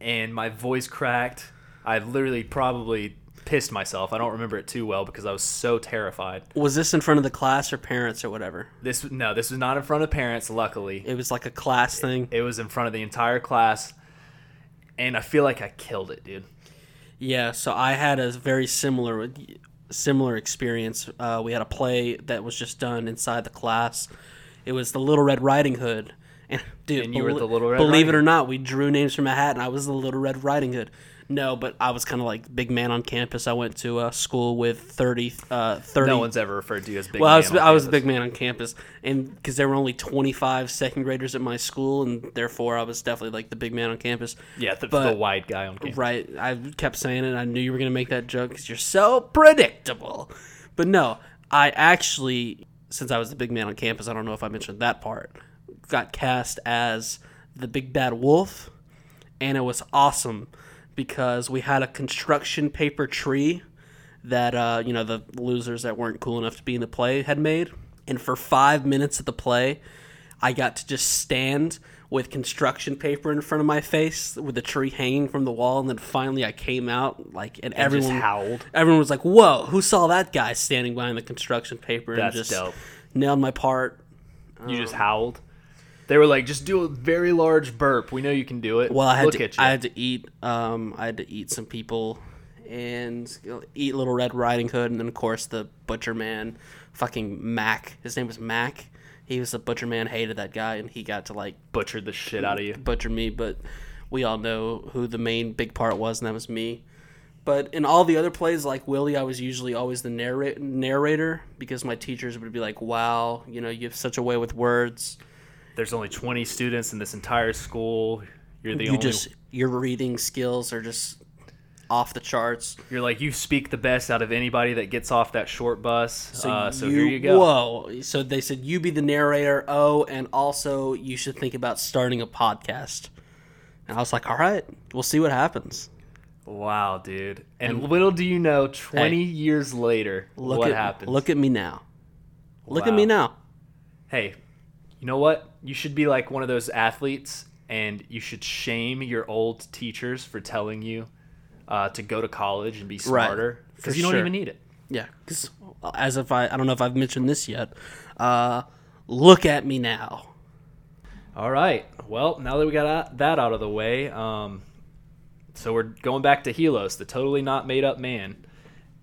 Speaker 1: and my voice cracked. I literally probably pissed myself. I don't remember it too well because I was so terrified.
Speaker 2: Was this in front of the class or parents or whatever?
Speaker 1: This no, this was not in front of parents. Luckily,
Speaker 2: It was like a class thing.
Speaker 1: it was in front of the entire class, and I feel like I killed it, dude.
Speaker 2: Yeah, so I had a very similar similar experience. Uh, we had a play that was just done inside the class. It was the Little Red Riding Hood, and dude,
Speaker 1: And you were the Little Red
Speaker 2: Believe
Speaker 1: Riding
Speaker 2: it or not, we drew names from a hat, and I was the Little Red Riding Hood. No, but I was kind of like big man on campus. I went to a school with 30, uh, 30
Speaker 1: No one's ever referred to you as big.
Speaker 2: well, I was I was a big man on campus, and because there were only 25 second graders at my school, and therefore I was definitely like the big man on campus.
Speaker 1: Yeah, the,
Speaker 2: but-
Speaker 1: the wide guy on campus.
Speaker 2: Right. I kept saying it. I knew you were going to make that joke because you're so predictable. But no, I actually, since I was the big man on campus, I don't know if I mentioned that part, got cast as the big bad wolf. And it was awesome because we had a construction paper tree that, uh, you know, the losers that weren't cool enough to be in the play had made. And for five minutes of the play, I got to just stand with construction paper in front of my face with the tree hanging from the wall and then finally I came out like and, everyone
Speaker 1: howled.
Speaker 2: Everyone was like, "Whoa, who saw that guy standing behind the construction paper?" and just
Speaker 1: dope.
Speaker 2: nailed my part.
Speaker 1: You just
Speaker 2: Um,
Speaker 1: howled. They were like, just do a very large burp. We know you can do it.
Speaker 2: Well, I had
Speaker 1: Look
Speaker 2: to. I had to eat um I had to eat some people and you know, eat Little Red Riding Hood and then of course the butcher man fucking Mac. His name was Mac. He was the butcher man, hated that guy and he got to like
Speaker 1: butcher the shit out of you.
Speaker 2: butcher me, but we all know who the main big part was, and that was me. But in all the other plays, like Willie, I was usually always the narrate- narrator because my teachers would be like, "Wow, you know, you have such a way with words.
Speaker 1: There's only 20 students in this entire school. You're the
Speaker 2: you
Speaker 1: only.
Speaker 2: just your reading skills are just off the charts."
Speaker 1: You're like you speak the best out of anybody that gets off that short bus. So, uh, so
Speaker 2: you,
Speaker 1: here you go.
Speaker 2: Whoa! So they said you be the narrator. Oh, and also you should think about starting a podcast. And I was like, "All right, we'll see what happens."
Speaker 1: Wow, dude. And, little do you know, 20
Speaker 2: Hey.
Speaker 1: years later,
Speaker 2: Look
Speaker 1: what
Speaker 2: at
Speaker 1: happens?
Speaker 2: look at me now. Look at me now.
Speaker 1: hey, you know what? You should be like one of those athletes, and you should shame your old teachers for telling you uh, to go to college and be smarter because you don't
Speaker 2: sure.
Speaker 1: even need it.
Speaker 2: Yeah, because as if I, I don't know if I've mentioned this yet. Uh, look at me now.
Speaker 1: All right. Well, now that we got out- that out of the way, um, so we're going back to Helos, the totally not made up man,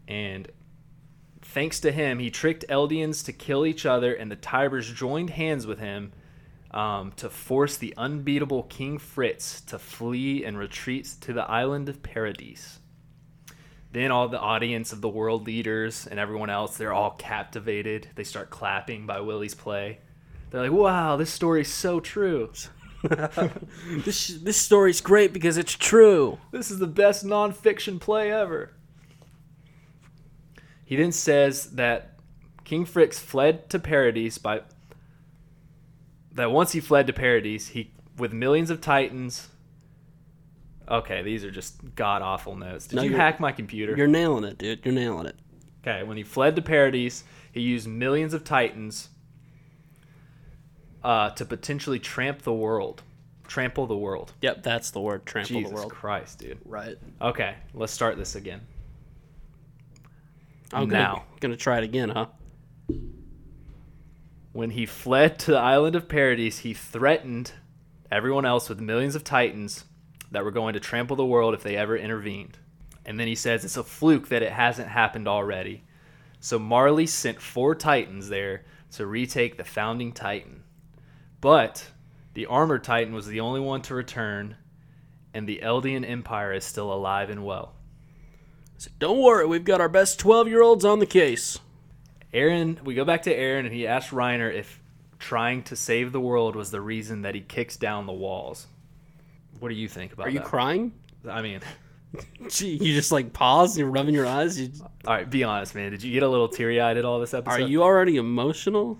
Speaker 1: and thanks to him, he tricked Eldians to kill each other, and the Tyburs joined hands with him um, to force the unbeatable King Fritz to flee and retreat to the island of Paradise. Then all the audience of the world leaders and everyone else, they're all captivated. They start clapping by Willie's play. They're like, "Wow, this story's so true. [LAUGHS]
Speaker 2: This this story's great because it's true.
Speaker 1: This is the best nonfiction play ever." He then says that King Fritz fled to Paradise by that once he fled to Paradise, he with millions of titans. Okay, these are just god awful notes. Did
Speaker 2: No,
Speaker 1: you hack my computer?
Speaker 2: You're nailing it, dude. You're nailing it.
Speaker 1: Okay, when he fled to Paradise, he used millions of titans uh, to potentially tramp the world, trample the world.
Speaker 2: Yep, that's the word. Trample
Speaker 1: Jesus
Speaker 2: the world.
Speaker 1: Christ, dude.
Speaker 2: Right.
Speaker 1: Okay, let's start this again.
Speaker 2: I'm
Speaker 1: Now.
Speaker 2: gonna, gonna try it again, huh?
Speaker 1: When he fled to the island of Paradise, he threatened everyone else with millions of titans that were going to trample the world if they ever intervened. And then he says it's a fluke that it hasn't happened already. So Marley sent four titans there to retake the founding titan. But the armored titan was the only one to return, and the Eldian Empire is still alive and well.
Speaker 2: So don't worry, we've got our best twelve year olds on the case.
Speaker 1: Eren, we go back to Eren, and he asked Reiner if trying to save the world was the reason that he kicks down the walls. What do you think about
Speaker 2: Are you
Speaker 1: that?
Speaker 2: crying?
Speaker 1: I mean, [LAUGHS]
Speaker 2: Gee, you just like pause, you're rubbing your eyes. You, [LAUGHS]
Speaker 1: all right, be honest, man. Did you get a little teary eyed at all this episode?
Speaker 2: are you already emotional?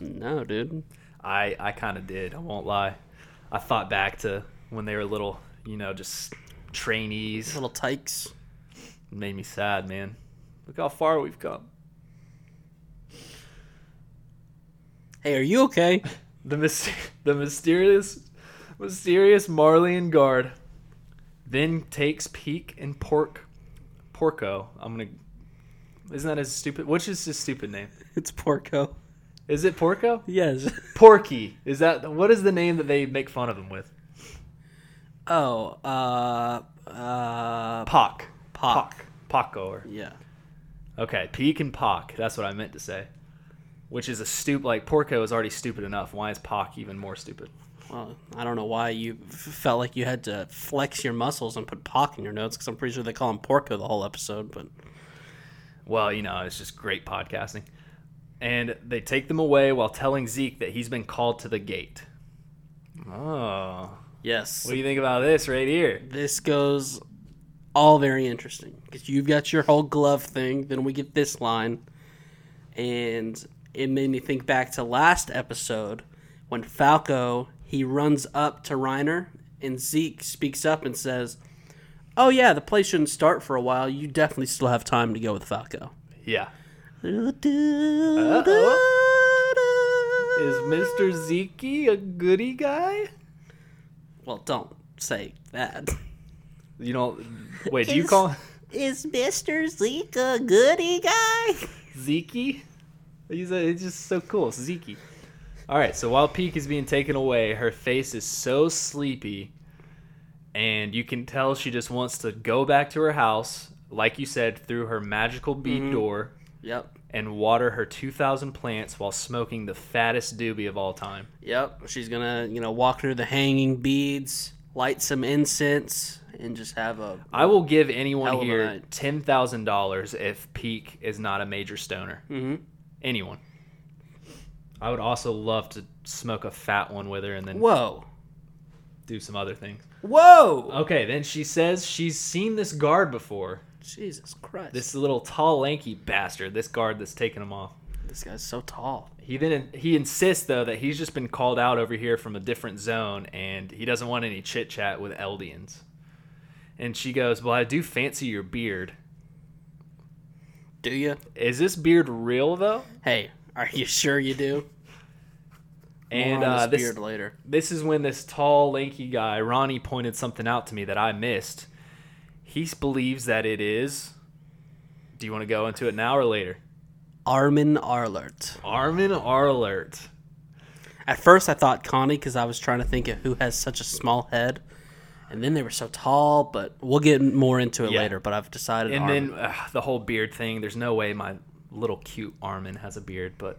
Speaker 2: No, dude.
Speaker 1: I I kind of did. I won't lie. I thought back to when they were little, you know, just trainees.
Speaker 2: Little tykes.
Speaker 1: It made me sad, man. Look how far we've come.
Speaker 2: Hey, are you okay? [LAUGHS]
Speaker 1: The mys- the mysterious mysterious Marleyan guard then takes Pieck and Pork Porco. I'm gonna. Isn't that his stupid? Which is his stupid name?
Speaker 2: It's Porco.
Speaker 1: Is it Porco?
Speaker 2: Yes.
Speaker 1: Porky. Is that what is the name that they make fun of him with?
Speaker 2: Oh, uh, uh,
Speaker 1: Pock.
Speaker 2: Pock.
Speaker 1: Pock.
Speaker 2: Yeah.
Speaker 1: Okay, Pieck and Pock. That's what I meant to say. Which is a stupid. Like Porco is already stupid enough. Why is Pock even more stupid?
Speaker 2: Well, I don't know why you f- felt like you had to flex your muscles and put Pock in your notes because I'm pretty sure they call him Porco the whole episode. But
Speaker 1: Well, you know, it's just great podcasting. And they take them away while telling Zeke that he's been called to the gate. Oh.
Speaker 2: yes,
Speaker 1: What do you think about this right here?
Speaker 2: this goes all very interesting because you've got your whole glove thing. Then we get this line, and it made me think back to last episode when Falco he runs up to Reiner and Zeke speaks up and says, "Oh yeah, the play shouldn't start for a while. You definitely still have time to go with Falco."
Speaker 1: Yeah. Is Mr. Zeke a goody guy?
Speaker 2: Well, don't say that.
Speaker 1: You know, wait, do you call
Speaker 2: Is Mr. Zeke a goody guy?
Speaker 1: Zeke? He's, a, he's just so cool. Zeke. All right, so while Pieck is being taken away, her face is so sleepy, and you can tell she just wants to go back to her house, like you said, through her magical bead mm-hmm. door,
Speaker 2: Yep.
Speaker 1: and water her 2,000 plants while smoking the fattest doobie of all time.
Speaker 2: Yep. She's gonna, you know, walk through the hanging beads, light some incense, and just have a.
Speaker 1: I will give anyone
Speaker 2: Hell of a
Speaker 1: here ten thousand dollars if Pieck is not a major stoner.
Speaker 2: Mhm.
Speaker 1: Anyone. I would also love to smoke a fat one with her and then
Speaker 2: Whoa.
Speaker 1: do some other things.
Speaker 2: Whoa.
Speaker 1: Okay, then she says she's seen this guard before.
Speaker 2: Jesus Christ.
Speaker 1: This little tall, lanky bastard. This guard that's taking him off.
Speaker 2: this guy's so tall.
Speaker 1: He then he insists though that he's just been called out over here from a different zone and he doesn't want any chit chat with Eldians. And she goes, "Well, I do fancy your beard.
Speaker 2: Do you?
Speaker 1: Is this beard real though?"
Speaker 2: Hey, are you sure you do?
Speaker 1: And uh,
Speaker 2: this
Speaker 1: this
Speaker 2: beard later.
Speaker 1: this is when this tall, lanky guy, Ronnie, pointed something out to me that I missed. He believes that it is. Do you want to go into it now or later?
Speaker 2: Armin Arlert.
Speaker 1: Armin Arlert.
Speaker 2: At first, I thought Connie because I was trying to think of who has such a small head, and then they were so tall. But we'll get more into it
Speaker 1: Yeah.
Speaker 2: later. But I've decided.
Speaker 1: And
Speaker 2: Armin.
Speaker 1: then uh, the whole beard thing. There's no way my little cute Armin has a beard, but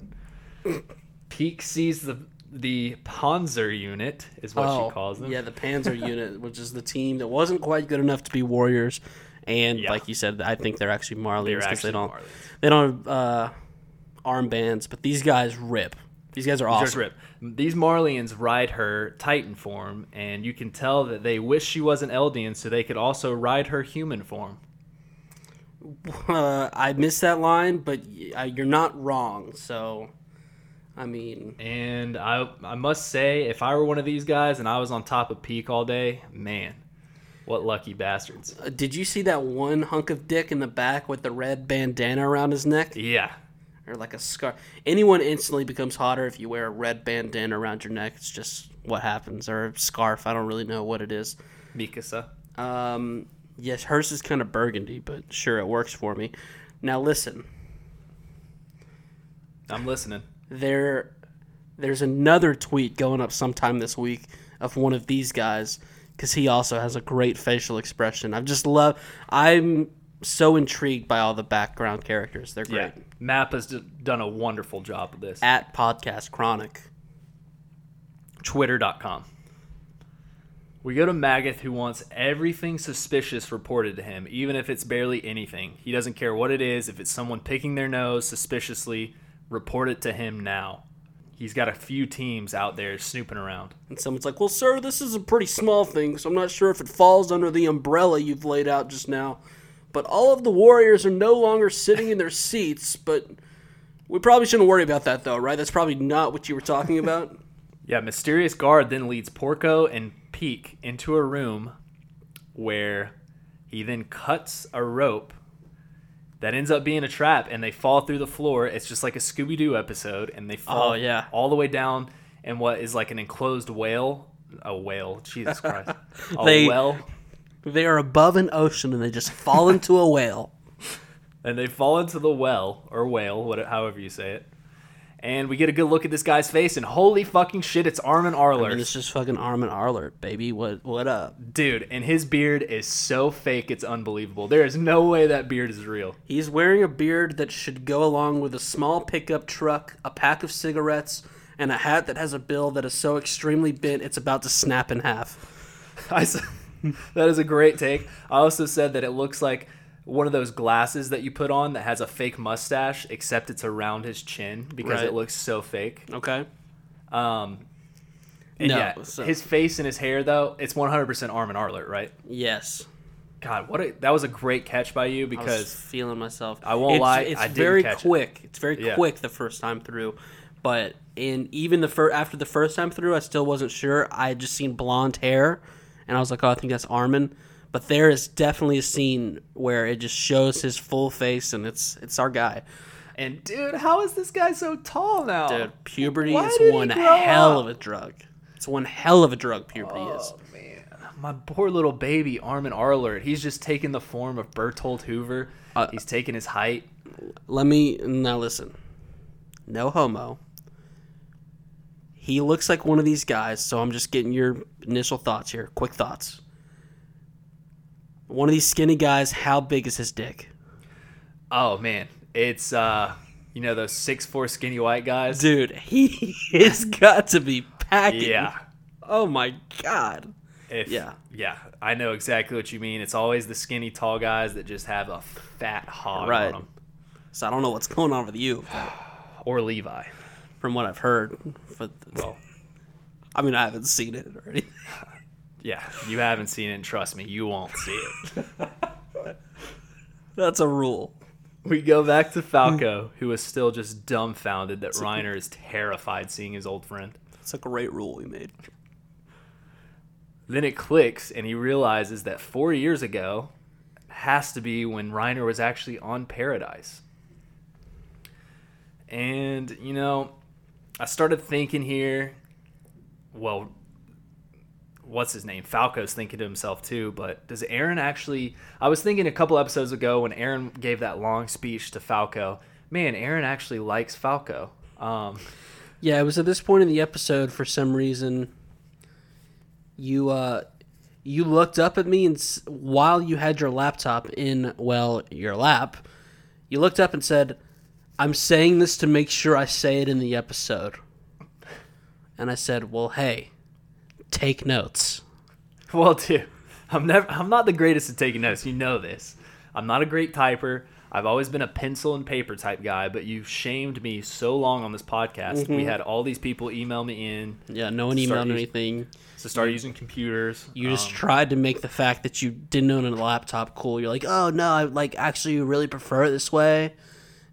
Speaker 1: Pieck sees the the Panzer unit is what
Speaker 2: Oh,
Speaker 1: she calls them.
Speaker 2: Yeah, the Panzer [LAUGHS] unit, which is the team that wasn't quite good enough to be Warriors, and
Speaker 1: Yeah.
Speaker 2: like you said, I think they're actually Marleyans
Speaker 1: They're
Speaker 2: because they
Speaker 1: actually
Speaker 2: don't
Speaker 1: Marleyans.
Speaker 2: they don't have uh, armbands, but these guys rip. These guys are
Speaker 1: Just
Speaker 2: awesome.
Speaker 1: rip. These Marleyans ride her Titan form, and you can tell that they wish she was an Eldian so they could also ride her human form. [LAUGHS]
Speaker 2: Uh, I missed that line, but you're not wrong. So, I mean,
Speaker 1: And I I must say, if I were one of these guys and I was on top of Pieck all day, man, what lucky bastards.
Speaker 2: uh, did you see that one hunk of dick in the back with the red bandana around his neck,
Speaker 1: Yeah.
Speaker 2: Or like a scar? Anyone instantly becomes hotter if you wear a red bandana around your neck. It's just what happens, or a scarf. I don't really know what it is.
Speaker 1: Mikasa.
Speaker 2: Um, yes, hers is kind of burgundy, but sure, it works for me. Now listen,
Speaker 1: I'm listening.
Speaker 2: there, there's another tweet going up sometime this week of one of these guys because he also has a great facial expression. I just love. I'm so intrigued by all the background characters. They're great.
Speaker 1: Yeah. Mappa's d- done a wonderful job of this.
Speaker 2: At Podcast Chronic.
Speaker 1: Twitter.com. We go to Magath, who wants everything suspicious reported to him, even if it's barely anything. He doesn't care what it is. If it's someone picking their nose suspiciously, report it to him now. He's got a few teams out there snooping around.
Speaker 2: And someone's like, "Well, sir, this is a pretty small thing, so I'm not sure if it falls under the umbrella you've laid out just now. But all of the warriors are no longer sitting in their [LAUGHS] seats. But we probably shouldn't worry about that, though, right? That's probably not what you were talking about. [LAUGHS]
Speaker 1: Yeah, Mysterious Guard then leads Porco and Pieck into a room where he then cuts a rope that ends up being a trap and they fall through the floor. It's just like a Scooby Doo episode and they fall
Speaker 2: Oh, yeah.
Speaker 1: all the way down in what is like an enclosed whale. A whale, Jesus [LAUGHS] Christ. A
Speaker 2: They-
Speaker 1: well.
Speaker 2: They are above an ocean and they just fall [LAUGHS] into a whale.
Speaker 1: and they fall into the well or whale, whatever, however you say it. And we get a good look at this guy's face, and holy fucking shit, it's Armin Arlert.
Speaker 2: And it's just fucking Armin Arlert, baby. What what up?
Speaker 1: Dude, and his beard is so fake, it's unbelievable. There is no way that beard is real.
Speaker 2: He's wearing a beard that should go along with a small pickup truck, a pack of cigarettes, and a hat that has a bill that is so extremely bent it's about to snap in half. [LAUGHS]
Speaker 1: I [LAUGHS] that is a great take. I also said that it looks like one of those glasses that you put on that has a fake mustache, except it's around his chin because
Speaker 2: Right.
Speaker 1: it looks so fake.
Speaker 2: Okay.
Speaker 1: Um, and
Speaker 2: No,
Speaker 1: yeah,
Speaker 2: so-
Speaker 1: his face and his hair though, it's 100% Armin Arlert, right?
Speaker 2: Yes.
Speaker 1: God, what a, that was a great catch by you
Speaker 2: I was
Speaker 1: because
Speaker 2: feeling myself.
Speaker 1: I won't
Speaker 2: it's,
Speaker 1: lie,
Speaker 2: It's
Speaker 1: I didn't
Speaker 2: very
Speaker 1: catch it.
Speaker 2: quick. It's very
Speaker 1: Yeah.
Speaker 2: quick the first time through, but in even the fir- after the first time through, I still wasn't sure. I had just seen blonde hair, and I was like, "Oh, I think that's Armin." But there is definitely a scene where it just shows his full face, and it's it's our guy.
Speaker 1: and dude, how is this guy so tall now?
Speaker 2: Dude, puberty
Speaker 1: Why
Speaker 2: is one hell
Speaker 1: up?
Speaker 2: of a drug. It's one hell of a drug. Puberty is.
Speaker 1: Oh man, my poor little baby Armin Arlert. He's just taking the form of Bertholdt Hoover.
Speaker 2: Uh,
Speaker 1: He's taking his height.
Speaker 2: Let me now listen. No homo. He looks like one of these guys, so I'm just getting your initial thoughts here. Quick thoughts. One of these skinny guys, how big is his dick?
Speaker 1: Oh man, it's uh, you know those six four skinny white guys.
Speaker 2: Dude, he [LAUGHS] has got to be packing.
Speaker 1: Yeah.
Speaker 2: Oh my god.
Speaker 1: If,
Speaker 2: Yeah.
Speaker 1: Yeah, I know exactly what you mean. It's always the skinny tall guys that just have a fat hog
Speaker 2: Right.
Speaker 1: on them.
Speaker 2: So I don't know what's going on with you, [SIGHS]
Speaker 1: Or Levi.
Speaker 2: From what I've heard. But
Speaker 1: Well,
Speaker 2: I mean, I haven't seen it or anything. [LAUGHS]
Speaker 1: yeah, you haven't seen it, and trust me, you won't see it. [LAUGHS]
Speaker 2: That's a rule.
Speaker 1: we go back to Falco, hmm. who is still just dumbfounded that Reiner is terrified seeing his old friend.
Speaker 2: It's a great rule we made.
Speaker 1: Then it clicks, and he realizes that four years ago has to be when Reiner was actually on Paradise. And, you know, I started thinking here, well, what's his name? Falco's thinking to himself too, but does Eren actually. I was thinking a couple episodes ago when Eren gave that long speech to Falco, man, Eren actually likes Falco. Um,
Speaker 2: Yeah, it was at this point in the episode for some reason you uh you looked up at me and while you had your laptop in well your lap, you looked up and said, "I'm saying this to make sure I say it in the episode." And I said, "Well, hey, take notes."
Speaker 1: Well, dude, I'm never. I'm not the greatest at taking notes. You know this. I'm not a great typer. I've always been a pencil and paper type guy, but you shamed me so long on this podcast. We had all these people email me in
Speaker 2: Yeah, no one emailed
Speaker 1: using-
Speaker 2: anything.
Speaker 1: to start using computers.
Speaker 2: You just
Speaker 1: Um,
Speaker 2: tried to make the fact that you didn't own a laptop cool. You're like, oh no, I like actually really prefer it this way.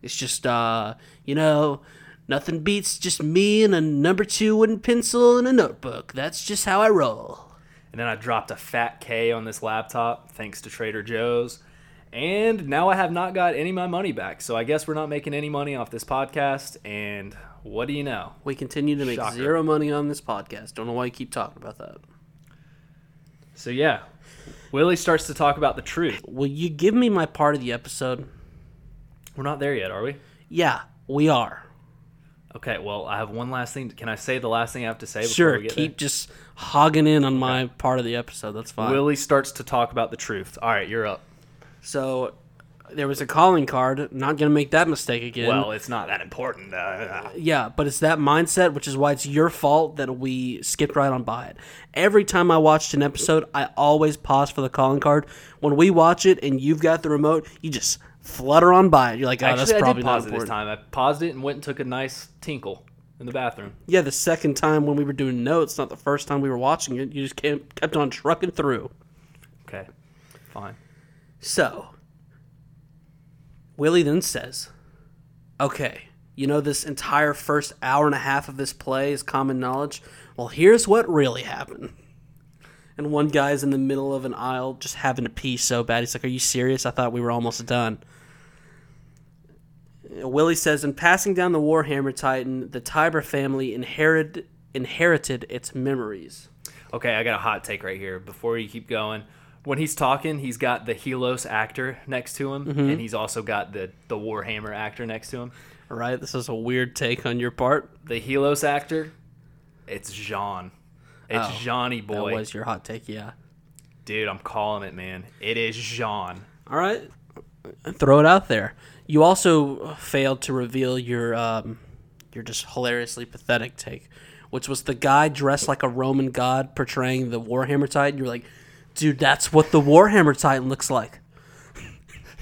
Speaker 2: It's just uh, you know, nothing beats just me and a number two wooden pencil and a notebook. That's just how I roll.
Speaker 1: and then I dropped a fat K on this laptop thanks to Trader Joe's. And now I have not got any of my money back. So I guess we're not making any money off this podcast. And what do you know?
Speaker 2: We continue to make
Speaker 1: Shocker.
Speaker 2: zero money on this podcast. Don't know why you keep talking about that.
Speaker 1: So yeah, Willie starts to talk about the truth.
Speaker 2: Will you give me my part of the episode?
Speaker 1: We're not there yet, are we?
Speaker 2: Yeah, we are.
Speaker 1: Okay, well, I have one last thing. Can I say the last thing I have to say before
Speaker 2: Sure,
Speaker 1: we get
Speaker 2: keep just hogging in on my part of the episode. That's fine.
Speaker 1: Willie starts to talk about the truth. All right, you're up.
Speaker 2: So there was a calling card. Not gonna make that mistake again.
Speaker 1: Well, it's not that important. Uh,
Speaker 2: yeah, but it's that mindset, which is why it's your fault that we skipped right on by it. Every time I watched an episode, I always pause for the calling card. When we watch it and you've got the remote, you just flutter on by it. You're like, oh,
Speaker 1: actually,
Speaker 2: that's
Speaker 1: I
Speaker 2: probably
Speaker 1: did
Speaker 2: not
Speaker 1: pause it this time. I paused it and went and took a nice tinkle in the bathroom.
Speaker 2: Yeah, the second time when we were doing notes, not the first time we were watching it, you just kept, kept on trucking through.
Speaker 1: Okay, fine.
Speaker 2: So, Willie then says, Okay, you know, this entire first hour and a half of this play is common knowledge. Well, here's what really happened. And one guy's in the middle of an aisle just having to pee so bad. He's like, Are you serious? I thought we were almost done. Willie says, In passing down the Warhammer Titan, the Tybur family inherited, inherited its memories.
Speaker 1: Okay, I got a hot take right here. Before you keep going, when he's talking, he's got the Helos actor next to him,
Speaker 2: Mm-hmm.
Speaker 1: and he's also got the the Warhammer actor next to him.
Speaker 2: All right, this is a weird take on your part.
Speaker 1: The Helos actor, it's Jean. It's
Speaker 2: Oh,
Speaker 1: Johnny
Speaker 2: That
Speaker 1: boy,
Speaker 2: was your hot take, yeah.
Speaker 1: dude. I'm calling it, man. It is Jean.
Speaker 2: All right, throw it out there. You also failed to reveal your um, your just hilariously pathetic take, which was the guy dressed like a Roman god portraying the Warhammer Titan. You're like, dude, that's what the Warhammer Titan looks like.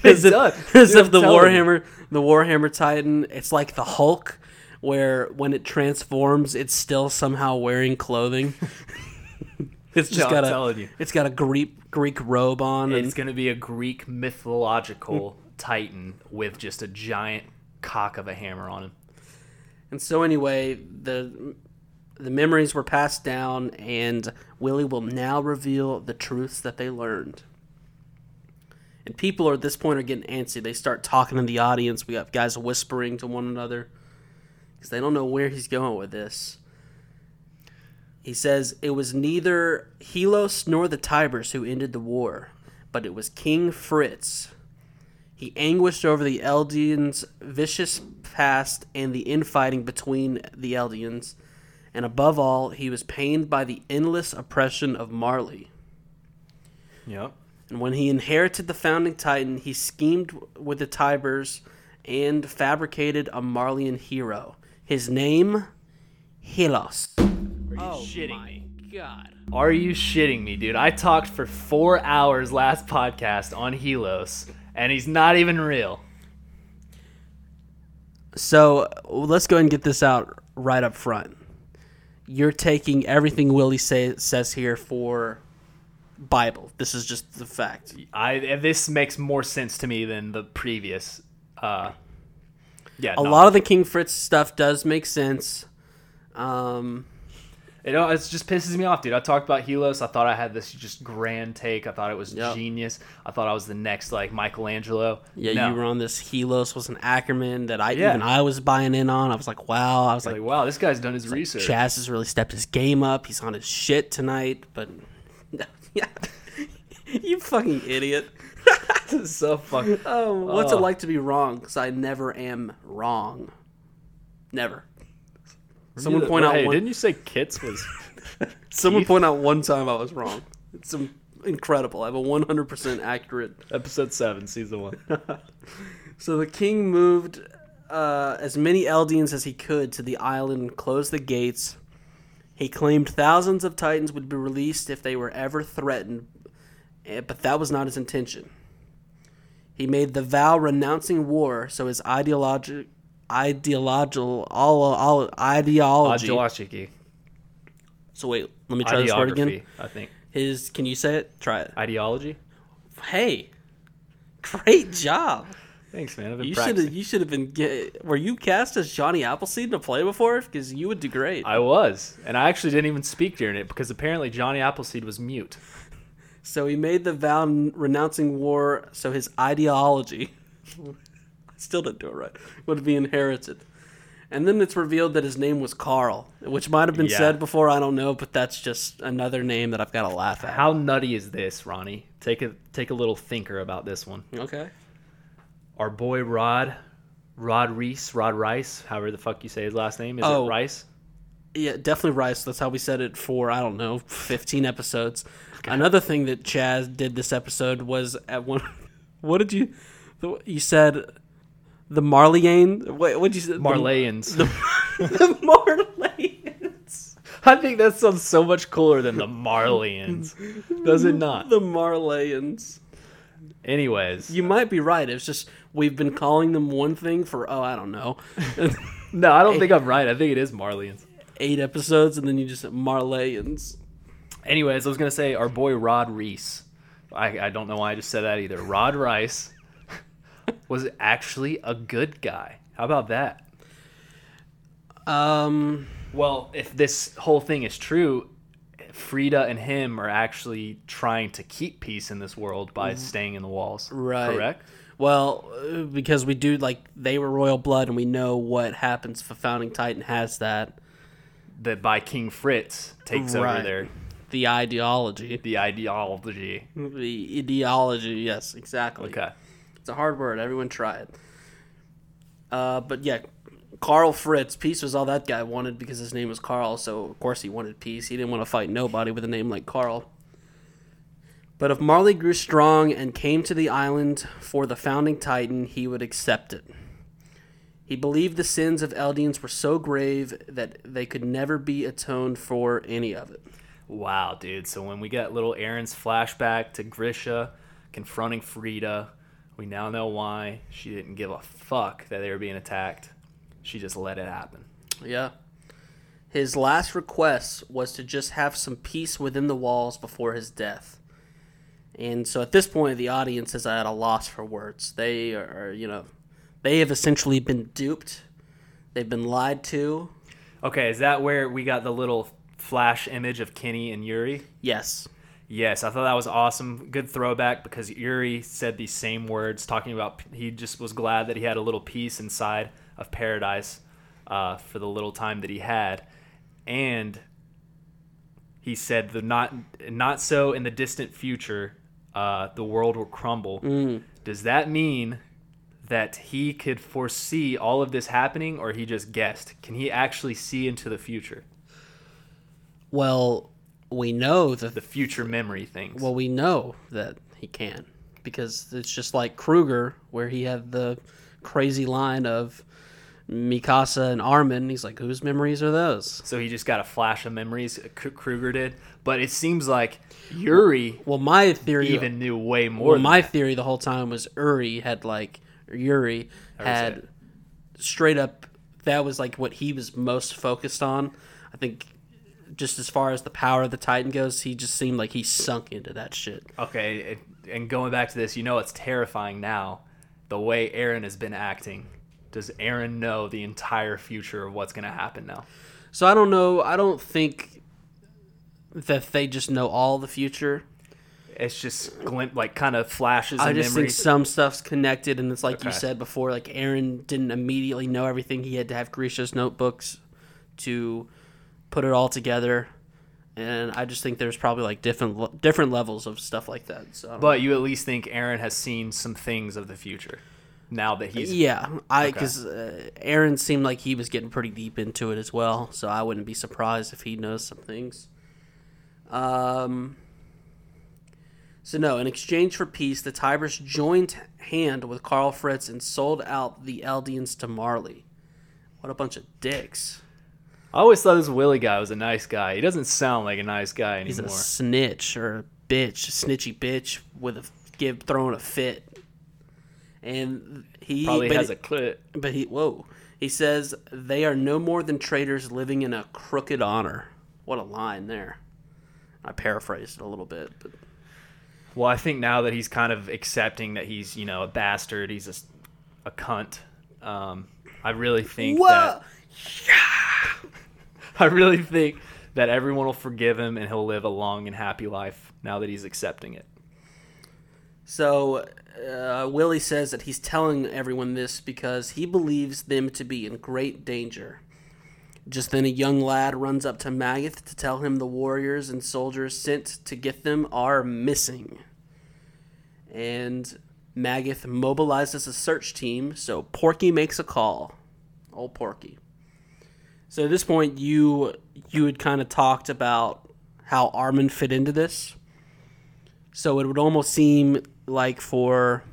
Speaker 2: as if,
Speaker 1: does.
Speaker 2: as
Speaker 1: Dude,
Speaker 2: if the. Warhammer the Warhammer Titan, it's like the Hulk, where when it transforms, it's still somehow wearing clothing. [LAUGHS] it's just
Speaker 1: No, I'm
Speaker 2: got a
Speaker 1: you.
Speaker 2: it's got a Greek Greek robe on. and-
Speaker 1: It's gonna be a Greek mythological Titan with just a giant cock of a hammer on him.
Speaker 2: And so anyway, the the memories were passed down, and Willie will now reveal the truths that they learned. And people are at this point are getting antsy. They start talking in the audience. We have guys whispering to one another because they don't know where he's going with this. He says it was neither Helos nor the Tyburs who ended the war, but it was King Fritz. He anguished over the Eldians' vicious past and the infighting between the Eldians, and above all, he was pained by the endless oppression of Marley.
Speaker 1: Yep.
Speaker 2: And when he inherited the founding Titan, he schemed with the Tyburs and fabricated a Marleyan hero. His name, Helos.
Speaker 1: Are you oh shitting
Speaker 2: Oh my
Speaker 1: me?
Speaker 2: God.
Speaker 1: Are you shitting me, dude? I talked for four hours last podcast on Helos, and he's not even real.
Speaker 2: So let's go ahead and get this out right up front. You're taking everything Willie say, says here for Bible. This is just the fact.
Speaker 1: I this makes more sense to me than the previous. Uh, yeah,
Speaker 2: A lot of the King Fritz stuff does make sense. Um,
Speaker 1: It, it just pisses me off, dude. I talked about Helos. I thought I had this just grand take. I thought it was
Speaker 2: Yep.
Speaker 1: genius. I thought I was the next like Michelangelo.
Speaker 2: yeah,
Speaker 1: No.
Speaker 2: you were on this Helos was an Ackerman that I
Speaker 1: Yeah.
Speaker 2: even I was buying in on. I was like, wow. I was
Speaker 1: like,
Speaker 2: like,
Speaker 1: wow, this guy's done his research.
Speaker 2: Chaz has really stepped his game up. He's on his shit tonight. But yeah, [LAUGHS] you fucking idiot. [LAUGHS]
Speaker 1: this is so fucking.
Speaker 2: Oh, what's it like to be wrong? Because I never am wrong. Never. Someone point out
Speaker 1: Hey,
Speaker 2: one.
Speaker 1: didn't you say Kits was? [LAUGHS]
Speaker 2: Someone point out one time I was wrong. It's incredible. I have a 100% accurate.
Speaker 1: Episode seven, season one. [LAUGHS]
Speaker 2: So the king moved uh, as many Eldians as he could to the island and closed the gates. He claimed thousands of Titans would be released if they were ever threatened, eh, but that was not his intention. He made the vow renouncing war, so his ideology, ideological, all, all ideology.
Speaker 1: Ideology.
Speaker 2: So wait, let me try this word again.
Speaker 1: I think.
Speaker 2: His, can you say it? Try it.
Speaker 1: Ideology.
Speaker 2: Hey, great job.
Speaker 1: Thanks, man. I've been
Speaker 2: You should have. You should have been. Get, were you cast as Johnny Appleseed in a play before? Because you would do great.
Speaker 1: I was, and I actually didn't even speak during it because apparently Johnny Appleseed was mute.
Speaker 2: So he made the vow renouncing war. So his ideology, [LAUGHS] still didn't do it right, would be inherited. And then it's revealed that his name was Carl, which might have been
Speaker 1: Yeah.
Speaker 2: said before. I don't know, but that's just another name that I've got to laugh at.
Speaker 1: How nutty is this, Ronnie? Take a take a little thinker about this one.
Speaker 2: Okay.
Speaker 1: Our boy Rod, Rod Reese, Rod Rice, however the fuck you say his last name, is
Speaker 2: Oh.
Speaker 1: it Rice?
Speaker 2: Yeah, definitely Rice. That's how we said it for I don't know, fifteen episodes. Another thing that Chaz did this episode was at one. [LAUGHS] What did you? You said the Marleyane. What would you say? The-
Speaker 1: Marlayans.
Speaker 2: The, the Marleyans. [LAUGHS]
Speaker 1: I think that sounds so much cooler than the Marleyans. Does it not?
Speaker 2: The Marleyans.
Speaker 1: Anyways,
Speaker 2: You might be right. It's just we've been calling them one thing for oh I don't know, [LAUGHS]
Speaker 1: no, I don't think I'm right. I think it is Marleyans.
Speaker 2: eight episodes, and then you just said Marleyans.
Speaker 1: Anyways, I was gonna say our boy Rod Reese. I, I don't know why I just said that either. Rod Rice was actually a good guy. How about that?
Speaker 2: Um.
Speaker 1: Well, if this whole thing is true, Frieda and him are actually trying to keep peace in this world by staying in the walls.
Speaker 2: Right.
Speaker 1: Correct?
Speaker 2: Well, uh, because we do like they were royal blood, and we know what happens if a founding titan has that.
Speaker 1: That by King Fritz takes over
Speaker 2: Right.
Speaker 1: their
Speaker 2: the ideology.
Speaker 1: The ideology.
Speaker 2: The ideology, yes, exactly.
Speaker 1: Okay.
Speaker 2: It's a hard word. Everyone try it. Uh, but yeah, Carl Fritz, peace was all that guy wanted because his name was Carl. So of course he wanted peace. He didn't want to fight nobody with a name like Carl. But if Marley grew strong and came to the island for the founding Titan, he would accept it. He believed the sins of Eldians were so grave that they could never be atoned for any of it.
Speaker 1: Wow, dude. So when we get little Eren's flashback to Grisha confronting Frieda, we now know why she didn't give a fuck that they were being attacked. She just let it happen.
Speaker 2: Yeah. His last request was to just have some peace within the walls before his death. And so at this point, the audience is at a loss for words. They are, you know, they have essentially been duped. They've been lied to.
Speaker 1: Okay, is that where we got the little flash image of Kenny and Yuri?
Speaker 2: Yes.
Speaker 1: Yes, I thought that was awesome. Good throwback because Yuri said these same words, talking about he just was glad that he had a little peace inside of paradise uh, for the little time that he had, and he said the not not so in the distant future, uh, the world will crumble. Does that mean that he could foresee all of this happening, or he just guessed? Can he actually see into the future,
Speaker 2: Well, we know that
Speaker 1: the future memory things?
Speaker 2: Well, we know that he can because it's just like Kruger, where he had the crazy line of Mikasa and Armin. He's like, whose memories are those?
Speaker 1: So he just got a flash of memories. Kruger did, but it seems like Yuri
Speaker 2: Well, my theory,
Speaker 1: even knew way more.
Speaker 2: well, my
Speaker 1: that.
Speaker 2: theory the whole time was Uri had like Yuri had straight up. That was like what he was most focused on. I think. Just as far as the power of the Titan goes, he just seemed like he sunk into that shit.
Speaker 1: okay, it, and going back to this, you know, it's terrifying now. The way Eren has been acting. Does Eren know the entire future of what's going to happen now?
Speaker 2: So I don't know. I don't think that they just know all the future.
Speaker 1: It's just glint, like kind of flashes
Speaker 2: I just think some stuff's connected, and it's like you said before. Like Eren didn't immediately know everything. He had to have Grisha's notebooks to put it all together, and I just think there's probably like different different levels of stuff like that. So
Speaker 1: but you at least think Eren has seen some things of the future now that he's
Speaker 2: Yeah, I
Speaker 1: Okay.
Speaker 2: because uh, Eren seemed like he was getting pretty deep into it as well, so I wouldn't be surprised if he knows some things. Um. So no, in exchange for peace, the Tyburs joined hand with Carl Fritz and sold out the Eldians to Marley. What a bunch of dicks!
Speaker 1: I always thought this Willie guy was a nice guy. He doesn't sound like a nice guy anymore.
Speaker 2: He's a snitch or a bitch, a snitchy bitch with a give throwing a fit. And he
Speaker 1: Probably has a clit.
Speaker 2: But he, whoa, he says they are no more than traitors living in a crooked honor. What a line there. I paraphrased it a little bit, but
Speaker 1: Well, I think now that he's kind of accepting that he's, you know, a bastard, he's a, a cunt. Um, I really think that [LAUGHS] I really think that everyone will forgive him and he'll live a long and happy life now that he's accepting it.
Speaker 2: So uh, Willie says that he's telling everyone this because he believes them to be in great danger. Just then, a young lad runs up to Magath to tell him the warriors and soldiers sent to get them are missing. And Magath mobilizes a search team, so Porky makes a call. Old Porky. So at this point, you you had kind of talked about how Armin fit into this. So it would almost seem like for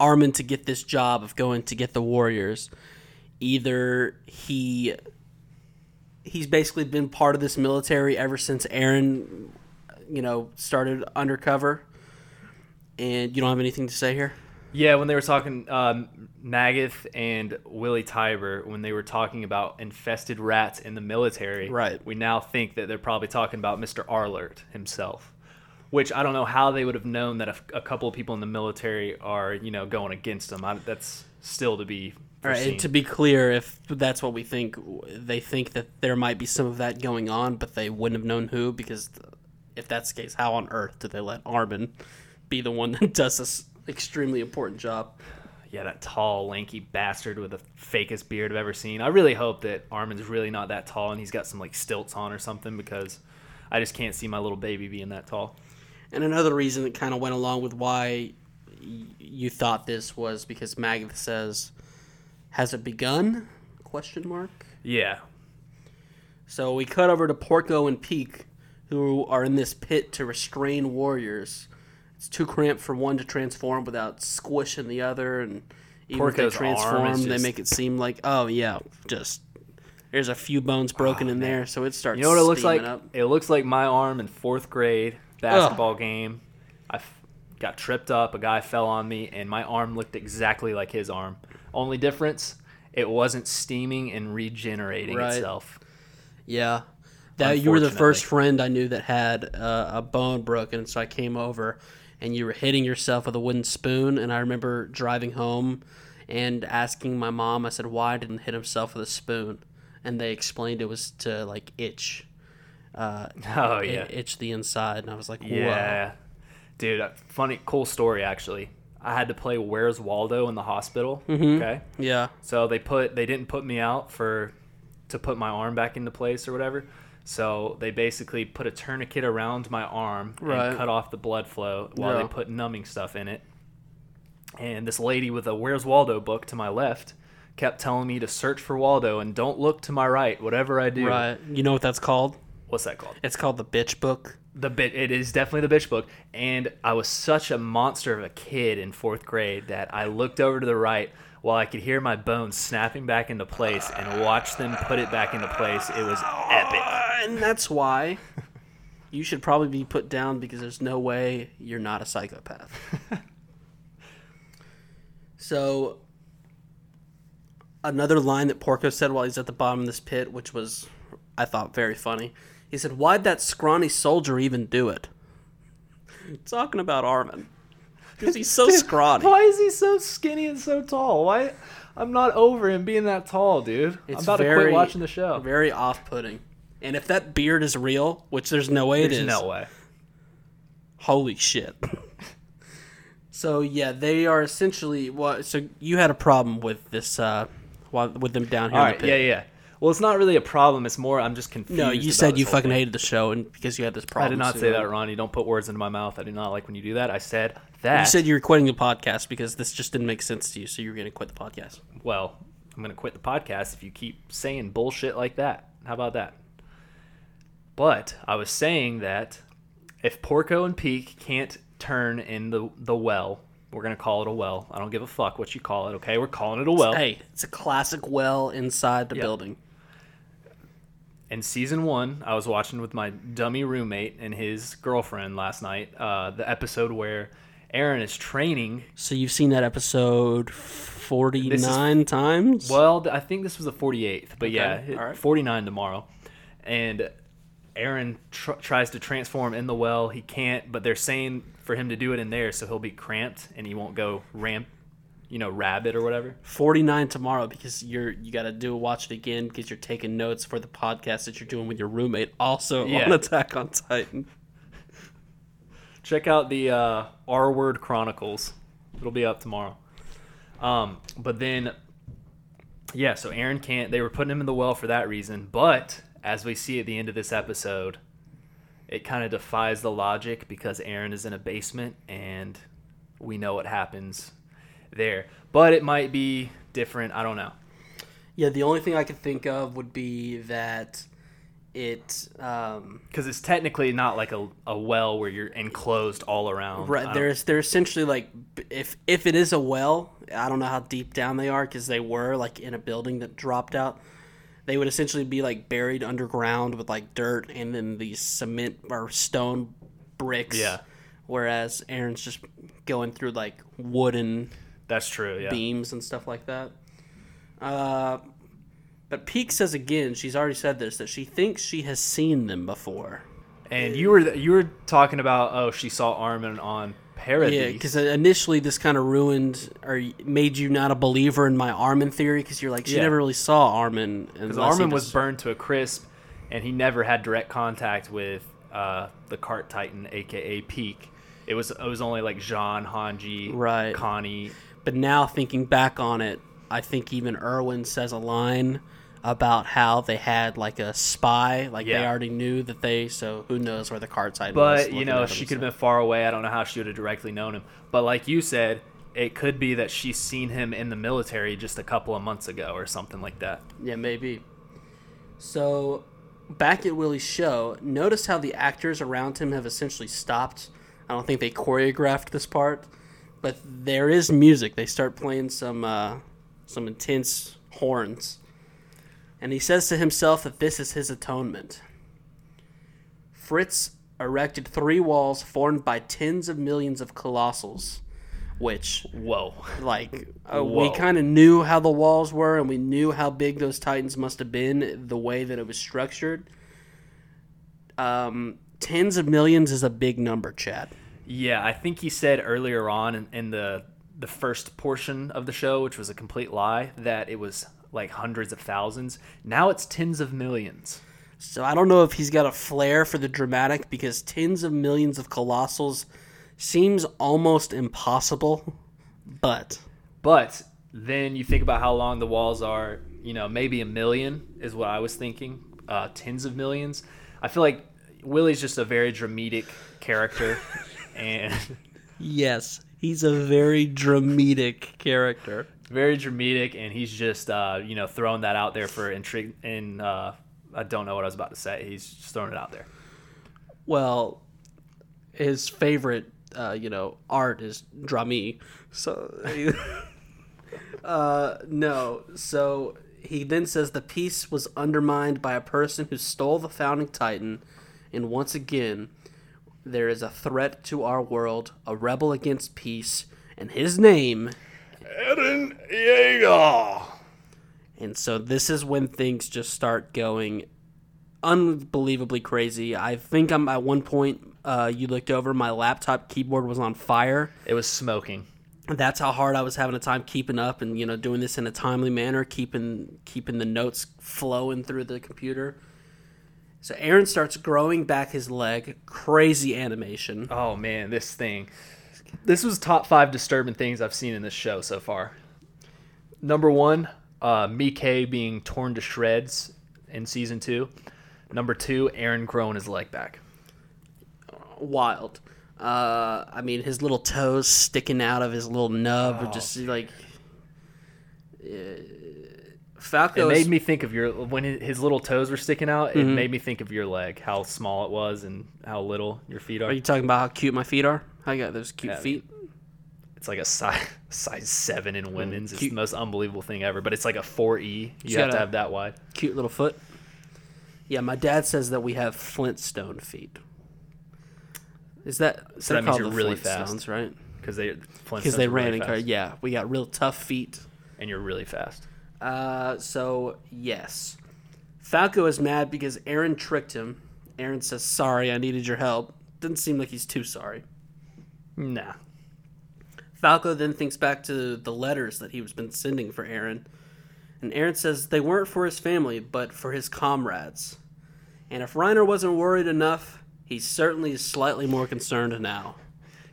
Speaker 2: Armin to get this job of going to get the Warriors, either he he's basically been part of this military ever since Eren, you know, started undercover. And you don't have anything to say here?
Speaker 1: Yeah, when they were talking, um, Magath and Willie Tybur, when they were talking about infested rats in the military,
Speaker 2: Right.
Speaker 1: we now think that they're probably talking about Mr. Arlert himself. Which I don't know how they would have known that a, a couple of people in the military are, you know, going against them. I, that's still to be
Speaker 2: All right,
Speaker 1: foreseen.
Speaker 2: and to be clear, if that's what we think, they think that there might be some of that going on, but they wouldn't have known who because if that's the case, how on earth did they let Armin be the one that does this extremely important job?
Speaker 1: yeah, that tall, lanky bastard with the fakest beard I've ever seen. I really hope that Armin's really not that tall and he's got some like stilts on or something because I just can't see my little baby being that tall.
Speaker 2: And another reason that kind of went along with why y- you thought this was because Magatha says, "Has it begun?" Question mark.
Speaker 1: Yeah,
Speaker 2: So we cut over to Porco and Pieck, who are in this pit to restrain warriors. It's too cramped for one to transform without squishing the other, and even if they
Speaker 1: Porco's arm is
Speaker 2: transform, they make it seem like, oh yeah, just there's a few bones broken in there, so it starts.
Speaker 1: you know what it looks like?
Speaker 2: Up.
Speaker 1: It looks like my arm in fourth grade basketball game. I f- got tripped up. A guy fell on me, and my arm looked exactly like his arm. Only difference, it wasn't steaming and regenerating
Speaker 2: Right.
Speaker 1: itself.
Speaker 2: Yeah. That you were the first friend I knew that had uh, a bone broken, so I came over and you were hitting yourself with a wooden spoon. And I remember driving home and asking my mom, I said, why didn't he hit himself with a spoon? And they explained it was to like itch, uh, [LAUGHS]
Speaker 1: Oh yeah,
Speaker 2: itch the inside. And I was like, whoa.
Speaker 1: yeah, dude. uh, Funny, cool story actually. I had to play Where's Waldo in the hospital.
Speaker 2: Mm-hmm.
Speaker 1: Okay,
Speaker 2: Yeah.
Speaker 1: So they put they didn't put me out for to put my arm back into place or whatever. So they basically put a tourniquet around my arm
Speaker 2: Right.
Speaker 1: and cut off the blood flow while
Speaker 2: Yeah.
Speaker 1: they put numbing stuff in it. And this lady with a Where's Waldo book to my left kept telling me to search for Waldo and don't look to my right, whatever I do.
Speaker 2: Right. You know what that's called?
Speaker 1: What's that called?
Speaker 2: It's called the bitch book.
Speaker 1: The bit it is definitely the bitch book. And I was such a monster of a kid in fourth grade that I looked over to the right while I could hear my bones snapping back into place and watch them put it back into place. It was epic.
Speaker 2: And that's why you should probably be put down because there's no way you're not a psychopath. [LAUGHS] so, another line that Porco said while he's at the bottom of this pit, which was, I thought, very funny. He said, Why'd that scrawny soldier even do it? [LAUGHS] Talking about Armin. Because he's so [LAUGHS] scrawny.
Speaker 1: Why is he so skinny and so tall? Why? I'm not over him being that tall, dude.
Speaker 2: It's
Speaker 1: I'm about to quit watching the show.
Speaker 2: Very off putting. And if that beard is real, which there's no way it
Speaker 1: There's
Speaker 2: is.
Speaker 1: no way.
Speaker 2: Holy shit. [LAUGHS] so yeah, they are essentially what so you had a problem with this uh with them down here
Speaker 1: All
Speaker 2: in the
Speaker 1: yeah, yeah. Well, it's not really a problem. It's more I'm just confused.
Speaker 2: No, you said you fucking
Speaker 1: thing.
Speaker 2: hated the show and because you had this problem.
Speaker 1: I did not
Speaker 2: so-
Speaker 1: say that, Ronnie. Don't put words into my mouth. I do not like when you do that. I said that.
Speaker 2: You said you were quitting the podcast because this just didn't make sense to you, so you were gonna quit the podcast.
Speaker 1: well, I'm going to quit the podcast if you keep saying bullshit like that. How about that? But I was saying that if Porco and Pieck can't turn in the the well, we're going to call it a well. I don't give a fuck what you call it, okay? We're calling it a well.
Speaker 2: Hey, it's a classic well inside the
Speaker 1: Yeah.
Speaker 2: building.
Speaker 1: in season one, I was watching with my dummy roommate and his girlfriend last night. Uh, the episode where Eren is training.
Speaker 2: So you've seen that episode forty nine times?
Speaker 1: Well, I think this was the 48th, but yeah,
Speaker 2: Okay, all right.
Speaker 1: 49 tomorrow. And Eren tr- tries to transform in the well. He can't, but they're saying for him to do it in there, so he'll be cramped and he won't go ramp, you know, rabbit or whatever.
Speaker 2: 49 tomorrow because you're you got to do watch it again because you're taking notes for the podcast that you're doing with your roommate also
Speaker 1: Yeah.
Speaker 2: on Attack on Titan.
Speaker 1: check out the uh, R Word Chronicles. It'll be up tomorrow. Um, but then, yeah, so Eren can't. They were putting him in the well for that reason. But as we see at the end of this episode, it kind of defies the logic because Eren is in a basement and we know what happens there. But it might be different. I don't know.
Speaker 2: Yeah, the only thing I could think of would be that it um,
Speaker 1: Because it's technically not like a, a well where you're enclosed all around.
Speaker 2: Right there's they're essentially like if if it is a well, I don't know how deep down they are because they were like in a building that dropped out. They would essentially be like buried underground with like dirt and then these cement or stone bricks.
Speaker 1: Yeah.
Speaker 2: Whereas Eren's just going through like wooden
Speaker 1: That's true. Yeah.
Speaker 2: beams and stuff like that. Uh, but Pieck says again, she's already said this, that she thinks she has seen them before.
Speaker 1: And you were you were talking about oh she saw Armin on Paradise.
Speaker 2: Yeah, because initially this kind of ruined or made you not a believer in my Armin theory because you're like she
Speaker 1: Yeah.
Speaker 2: never really saw Armin.
Speaker 1: Because Armin was burned to a crisp, and he never had direct contact with uh, the Cart Titan, aka Pieck. It was it was only like Jean, Hanji,
Speaker 2: Right.
Speaker 1: Connie.
Speaker 2: But now thinking back on it, I think even Erwin says a line about how they had like a spy, like they already knew that they. So who knows where the cart titan was?
Speaker 1: But you know, she could have been far away. I don't know how she would have directly known him. But like you said, it could be that she's seen him in the military just a couple of months ago or something like that.
Speaker 2: Yeah, maybe. So, back at Willie's show, notice how the actors around him have essentially stopped. I don't think they choreographed this part, but there is music. They start playing some uh, some intense horns, and he says to himself that this is his atonement. Fritz erected three walls formed by tens of millions of colossals, which
Speaker 1: Whoa.
Speaker 2: like uh, we kind of knew how the walls were and we knew how big those titans must have been the way that it was structured um, tens of millions is a big number chad
Speaker 1: Yeah, I think he said earlier on in, in the the first portion of the show, which was a complete lie, that it was like hundreds of thousands. Now it's tens of millions.
Speaker 2: so i don't know if he's got a flair for the dramatic because tens of millions of colossals seems almost impossible but
Speaker 1: But then you think about how long the walls are. You know, maybe a million is what I was thinking. Uh, tens of millions. I feel like Willie's just a very dramatic character, [LAUGHS] and
Speaker 2: yes he's a very dramatic character
Speaker 1: very dramatic, and he's just uh, you know throwing that out there for intrigue. And uh, I don't know what I was about to say. He's just throwing it out there.
Speaker 2: well his favorite uh, you know art is drami so [LAUGHS] uh, no so he then says the peace was undermined by a person who stole the founding titan and once again there is a threat to our world a rebel against peace and his name
Speaker 1: Eren Yeager.
Speaker 2: And so this is when things just start going unbelievably crazy. I think I'm at one point uh, you looked over my laptop keyboard was on fire.
Speaker 1: It was smoking.
Speaker 2: That's how hard I was having a time keeping up and you know doing this in a timely manner, keeping keeping the notes flowing through the computer. So Eren starts growing back his leg, crazy animation.
Speaker 1: Oh man, this thing. This was top five disturbing things I've seen in this show so far. Number one, uh, Mike being torn to shreds in season two. Number two, Eren growing his leg back.
Speaker 2: Wild. Uh, I mean, his little toes sticking out of his little nub, or
Speaker 1: Oh.
Speaker 2: just like. Uh, Falco
Speaker 1: It made me think of your when his little toes were sticking out. It mm-hmm. made me think of your leg, how small it was, and how little your feet are.
Speaker 2: Are you talking about how cute my feet are? I got those cute
Speaker 1: Yeah.
Speaker 2: feet.
Speaker 1: It's like a size [LAUGHS] size seven in women's. It's the most unbelievable thing ever. But it's like a four E. You have to have that wide.
Speaker 2: Cute little foot. Yeah, my dad says that we have Flintstone feet. Is that
Speaker 1: So that means
Speaker 2: called
Speaker 1: you're really fast.
Speaker 2: right?
Speaker 1: because they
Speaker 2: Because they ran in car. Yeah, we got real tough feet.
Speaker 1: and you're really fast.
Speaker 2: Uh, so yes, Falco is mad because Eren tricked him. Eren says, "Sorry, I needed your help." Doesn't seem like he's too sorry.
Speaker 1: Nah.
Speaker 2: Falco then thinks back to the letters that he was been sending for Eren, and Eren says they weren't for his family, but for his comrades. And if Reiner wasn't worried enough, he certainly is slightly more concerned now.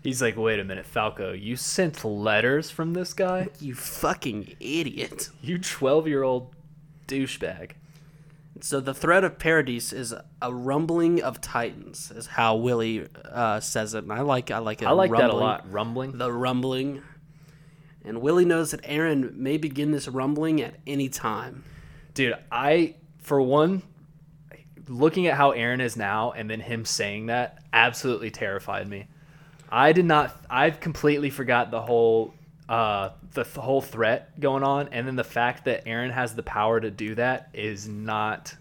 Speaker 1: He's like, wait a minute, Falco, you sent letters from this guy? [LAUGHS]
Speaker 2: You fucking idiot.
Speaker 1: You 12 year old douchebag.
Speaker 2: So the threat of Paradise is a rumbling of titans, is how Willie uh, says it, and I like I like it.
Speaker 1: I like that a
Speaker 2: rumbling.
Speaker 1: lot. Rumbling.
Speaker 2: The rumbling, and Willie knows that Eren may begin this rumbling at any time.
Speaker 1: Dude, I, for one, looking at how Eren is now and then him saying that absolutely terrified me. I did not, I've completely forgot the whole, uh, the th- whole threat going on. And then the fact that Eren has the power to do that is not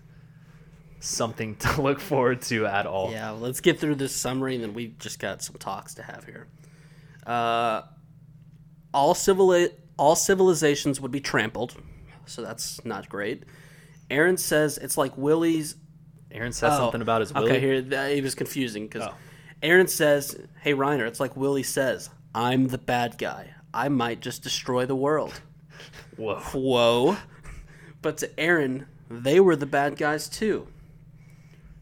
Speaker 1: something [LAUGHS] to look forward to at all.
Speaker 2: Yeah, well, let's get through this summary, and then we've just got some talks to have here. Uh, all civil all civilizations would be trampled, so that's not great. Eren says it's like Willie's.
Speaker 1: Eren says
Speaker 2: Oh,
Speaker 1: something about his Willie.
Speaker 2: Okay, here it was confusing because
Speaker 1: Oh.
Speaker 2: Eren says, "Hey Reiner, it's like Willie says, I'm the bad guy. I might just destroy the world."
Speaker 1: Whoa.
Speaker 2: Whoa. But to Eren, they were the bad guys too.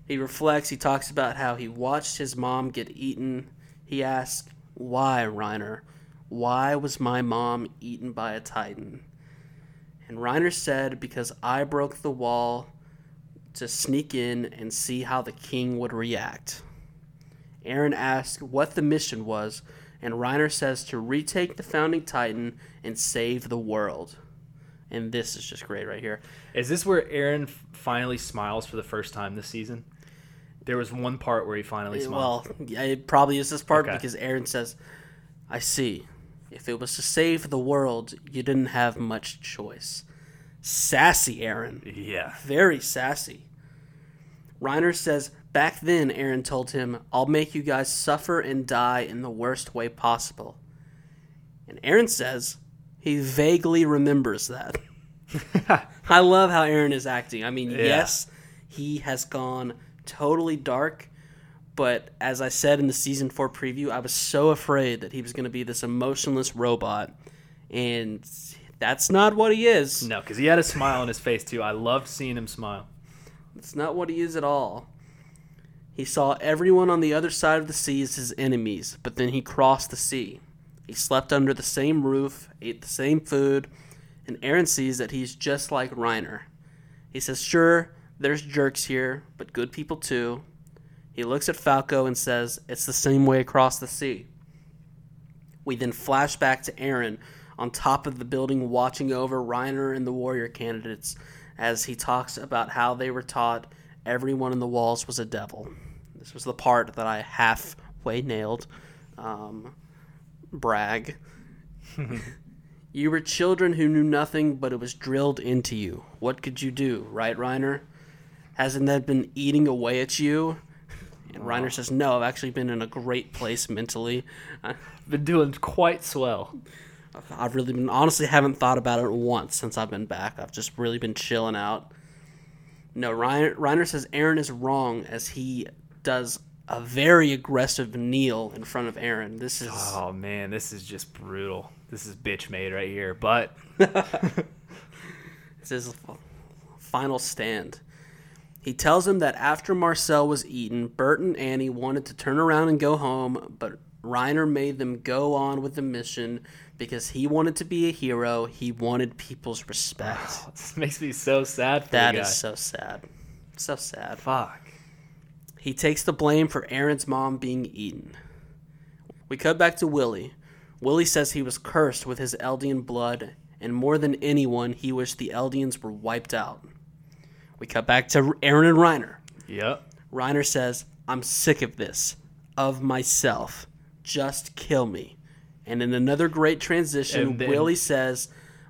Speaker 2: He reflects, he talks about how he watched his mom get eaten. He asks, Why, Reiner? Why was my mom eaten by a titan? And Reiner said, Because I broke the wall to sneak in and see how the king would react. Eren asks what the mission was, and Reiner says to retake the founding titan and save the world. And this is just great right here.
Speaker 1: Is this where Eren finally smiles for the first time this season? There was one part where he finally eh, smiled.
Speaker 2: Well, yeah, it probably is this part
Speaker 1: Okay.
Speaker 2: because Eren says, I see. If it was to save the world, you didn't have much choice. Sassy Eren.
Speaker 1: yeah.
Speaker 2: Very sassy. Reiner says, Back then, Eren told him, I'll make you guys suffer and die in the worst way possible. And Eren says, he vaguely remembers that. [LAUGHS] I love how Eren is acting. I mean, yes, he has gone totally dark, but as I said in the season 4 preview, I was so afraid that he was going to be this emotionless robot. And that's not what he is.
Speaker 1: No, because he had a smile on his face too. I loved seeing him smile.
Speaker 2: It's not what he is at all. He saw everyone on the other side of the sea as his enemies, but then he crossed the sea. He slept under the same roof, ate the same food, and Eren sees that he's just like Reiner. He says, Sure, there's jerks here, but good people too. He looks at Falco and says, It's the same way across the sea. We then flash back to Eren on top of the building watching over Reiner and the warrior candidates as he talks about how they were taught everyone in the walls was a devil. This was the part that I halfway nailed. Um, brag. [LAUGHS] you were children who knew nothing, but it was drilled into you. What could you do, right, Reiner? Hasn't that been eating away at you? And Reiner says, No, I've actually been in a great place mentally. I've
Speaker 1: Been doing quite swell.
Speaker 2: I've really been honestly haven't thought about it once since I've been back. I've just really been chilling out. No, Reiner, Reiner says Eren is wrong as he does a very aggressive kneel in front of Eren. This is
Speaker 1: Oh man, this is just brutal. This is bitch made right here. But [LAUGHS]
Speaker 2: It's his f- final stand. He tells him that after Marcel was eaten, Bert and Annie wanted to turn around and go home, but Reiner made them go on with the mission because he wanted to be a hero. He wanted people's respect. [LAUGHS]
Speaker 1: this makes me so sad for
Speaker 2: That is so sad. So sad.
Speaker 1: Fuck.
Speaker 2: He takes the blame for Eren's mom being eaten. We cut back to Willie. Willie says he was cursed with his Eldian blood, and more than anyone, he wished the Eldians were wiped out. We cut back to Eren and Reiner.
Speaker 1: Yep.
Speaker 2: Reiner says, I'm sick of this, of myself. Just kill me. And in another great transition,
Speaker 1: then-
Speaker 2: Willie says,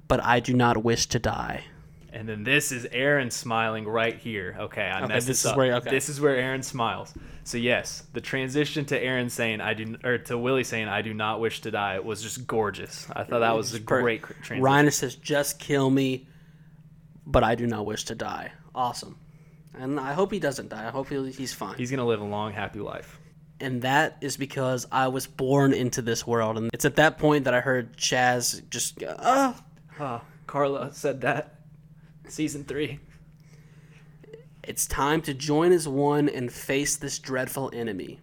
Speaker 2: But I do not wish to die.
Speaker 1: And then this is Eren smiling right here. Okay, I messed
Speaker 2: this
Speaker 1: this
Speaker 2: is
Speaker 1: up.
Speaker 2: where- okay.
Speaker 1: This is where Eren smiles. So yes, the transition to Eren saying I do, or to Willie saying I do not wish to die was just gorgeous. I thought that was a great transition.
Speaker 2: Reiner says, "Just kill me, but I do not wish to die." Awesome, and I hope he doesn't die. I hope he's fine.
Speaker 1: He's gonna live a long, happy life.
Speaker 2: and that is because I was born into this world, and it's at that point that I heard Chaz just, "Ah."
Speaker 1: Ah, Carla said that. Season three.
Speaker 2: It's time to join as one and face this dreadful enemy.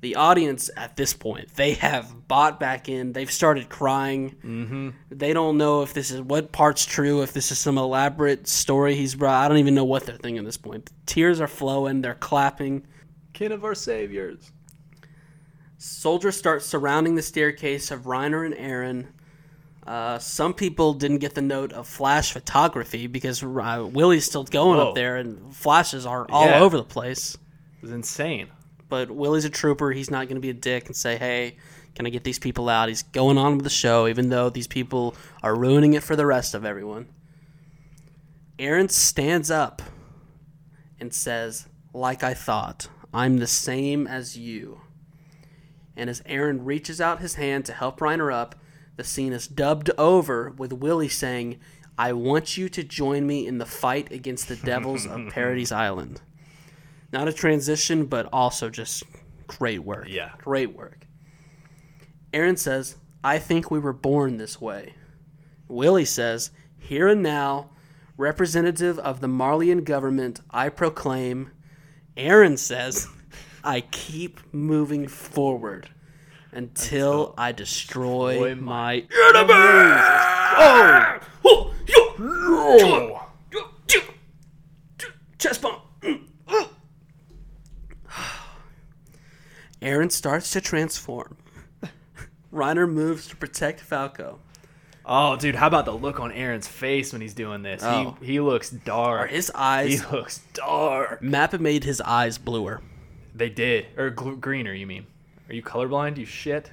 Speaker 2: The audience at this point, they have bought back in. They've started crying. Mm-hmm. They don't know if this is what part's true, if this is some elaborate story he's brought. I don't even know what they're thinking at this point. Tears are flowing. They're clapping.
Speaker 1: Kin of our saviors.
Speaker 2: Soldiers start surrounding the staircase of Reiner and Eren. Uh, some people didn't get the note of flash photography because uh, Willie's still going
Speaker 1: Whoa.
Speaker 2: up there and flashes are all
Speaker 1: Yeah.
Speaker 2: over the place.
Speaker 1: It was insane.
Speaker 2: But Willie's a trooper. He's not going to be a dick and say, hey, can I get these people out? He's going on with the show, even though these people are ruining it for the rest of everyone. Eren stands up and says, like I thought, I'm the same as you. And as Eren reaches out his hand to help Reiner up, the scene is dubbed over with Willie saying, I want you to join me in the fight against the devils of [LAUGHS] Paradise Island. Not a transition, but also just great work.
Speaker 1: Yeah.
Speaker 2: Great work. Eren says, I think we were born this way. Willie says, Here and now, representative of the Marleyan government, I proclaim. Eren says, I keep moving forward until I destroy
Speaker 1: Destroy
Speaker 2: my
Speaker 1: my
Speaker 2: enemies. Oh! Oh! Chest bump. Eren starts to transform. Reiner moves to protect Falco.
Speaker 1: Oh, dude, how about the look on Eren's face when he's doing this?
Speaker 2: Oh.
Speaker 1: He he looks dark.
Speaker 2: His eyes.
Speaker 1: he looks dark.
Speaker 2: Mappa made his eyes bluer.
Speaker 1: They did, or gl- greener. You mean? Are you colorblind? You shit.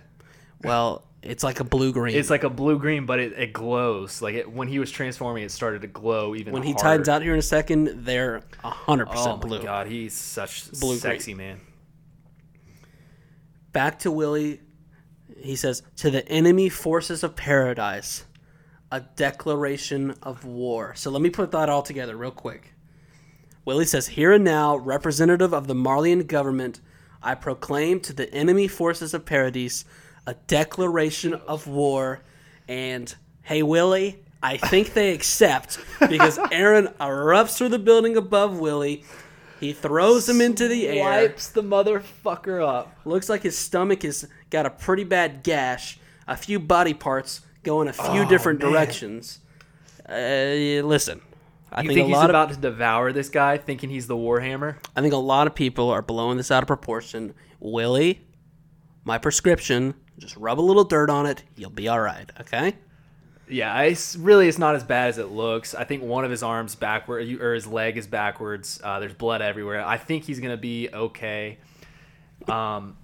Speaker 2: Well, it's like a blue green.
Speaker 1: It's like a blue green, but it, it glows. Like it, when he was transforming, it started to glow even.
Speaker 2: when he
Speaker 1: harder.
Speaker 2: tightens out here in a second, they're hundred
Speaker 1: oh
Speaker 2: percent
Speaker 1: my
Speaker 2: blue.
Speaker 1: god, he's such
Speaker 2: Blue
Speaker 1: sexy man.
Speaker 2: Back to Willie. He says, "To the enemy forces of paradise, a declaration of war." So let me put that all together real quick. Willie says, "Here and now, representative of the Marleyan government, I proclaim to the enemy forces of paradise a declaration of war." And hey, Willie, I think they accept because [LAUGHS] Eren erupts through the building above Willie. He throws him into the air.
Speaker 1: Wipes the motherfucker up.
Speaker 2: Looks like his stomach has got a pretty bad gash. A few body parts go in a few
Speaker 1: Oh,
Speaker 2: different
Speaker 1: man.
Speaker 2: directions. Uh, listen, I
Speaker 1: You
Speaker 2: think,
Speaker 1: think
Speaker 2: a
Speaker 1: he's
Speaker 2: lot of
Speaker 1: about to devour this guy, thinking he's the Warhammer?
Speaker 2: I think a lot of people are blowing this out of proportion. Willie, my prescription, just rub a little dirt on it. You'll be all right. Okay.
Speaker 1: Yeah, it's really it's not as bad as it looks. I think one of his arms backward or his leg is backwards. Uh, there's blood everywhere. I think he's gonna be okay. Um,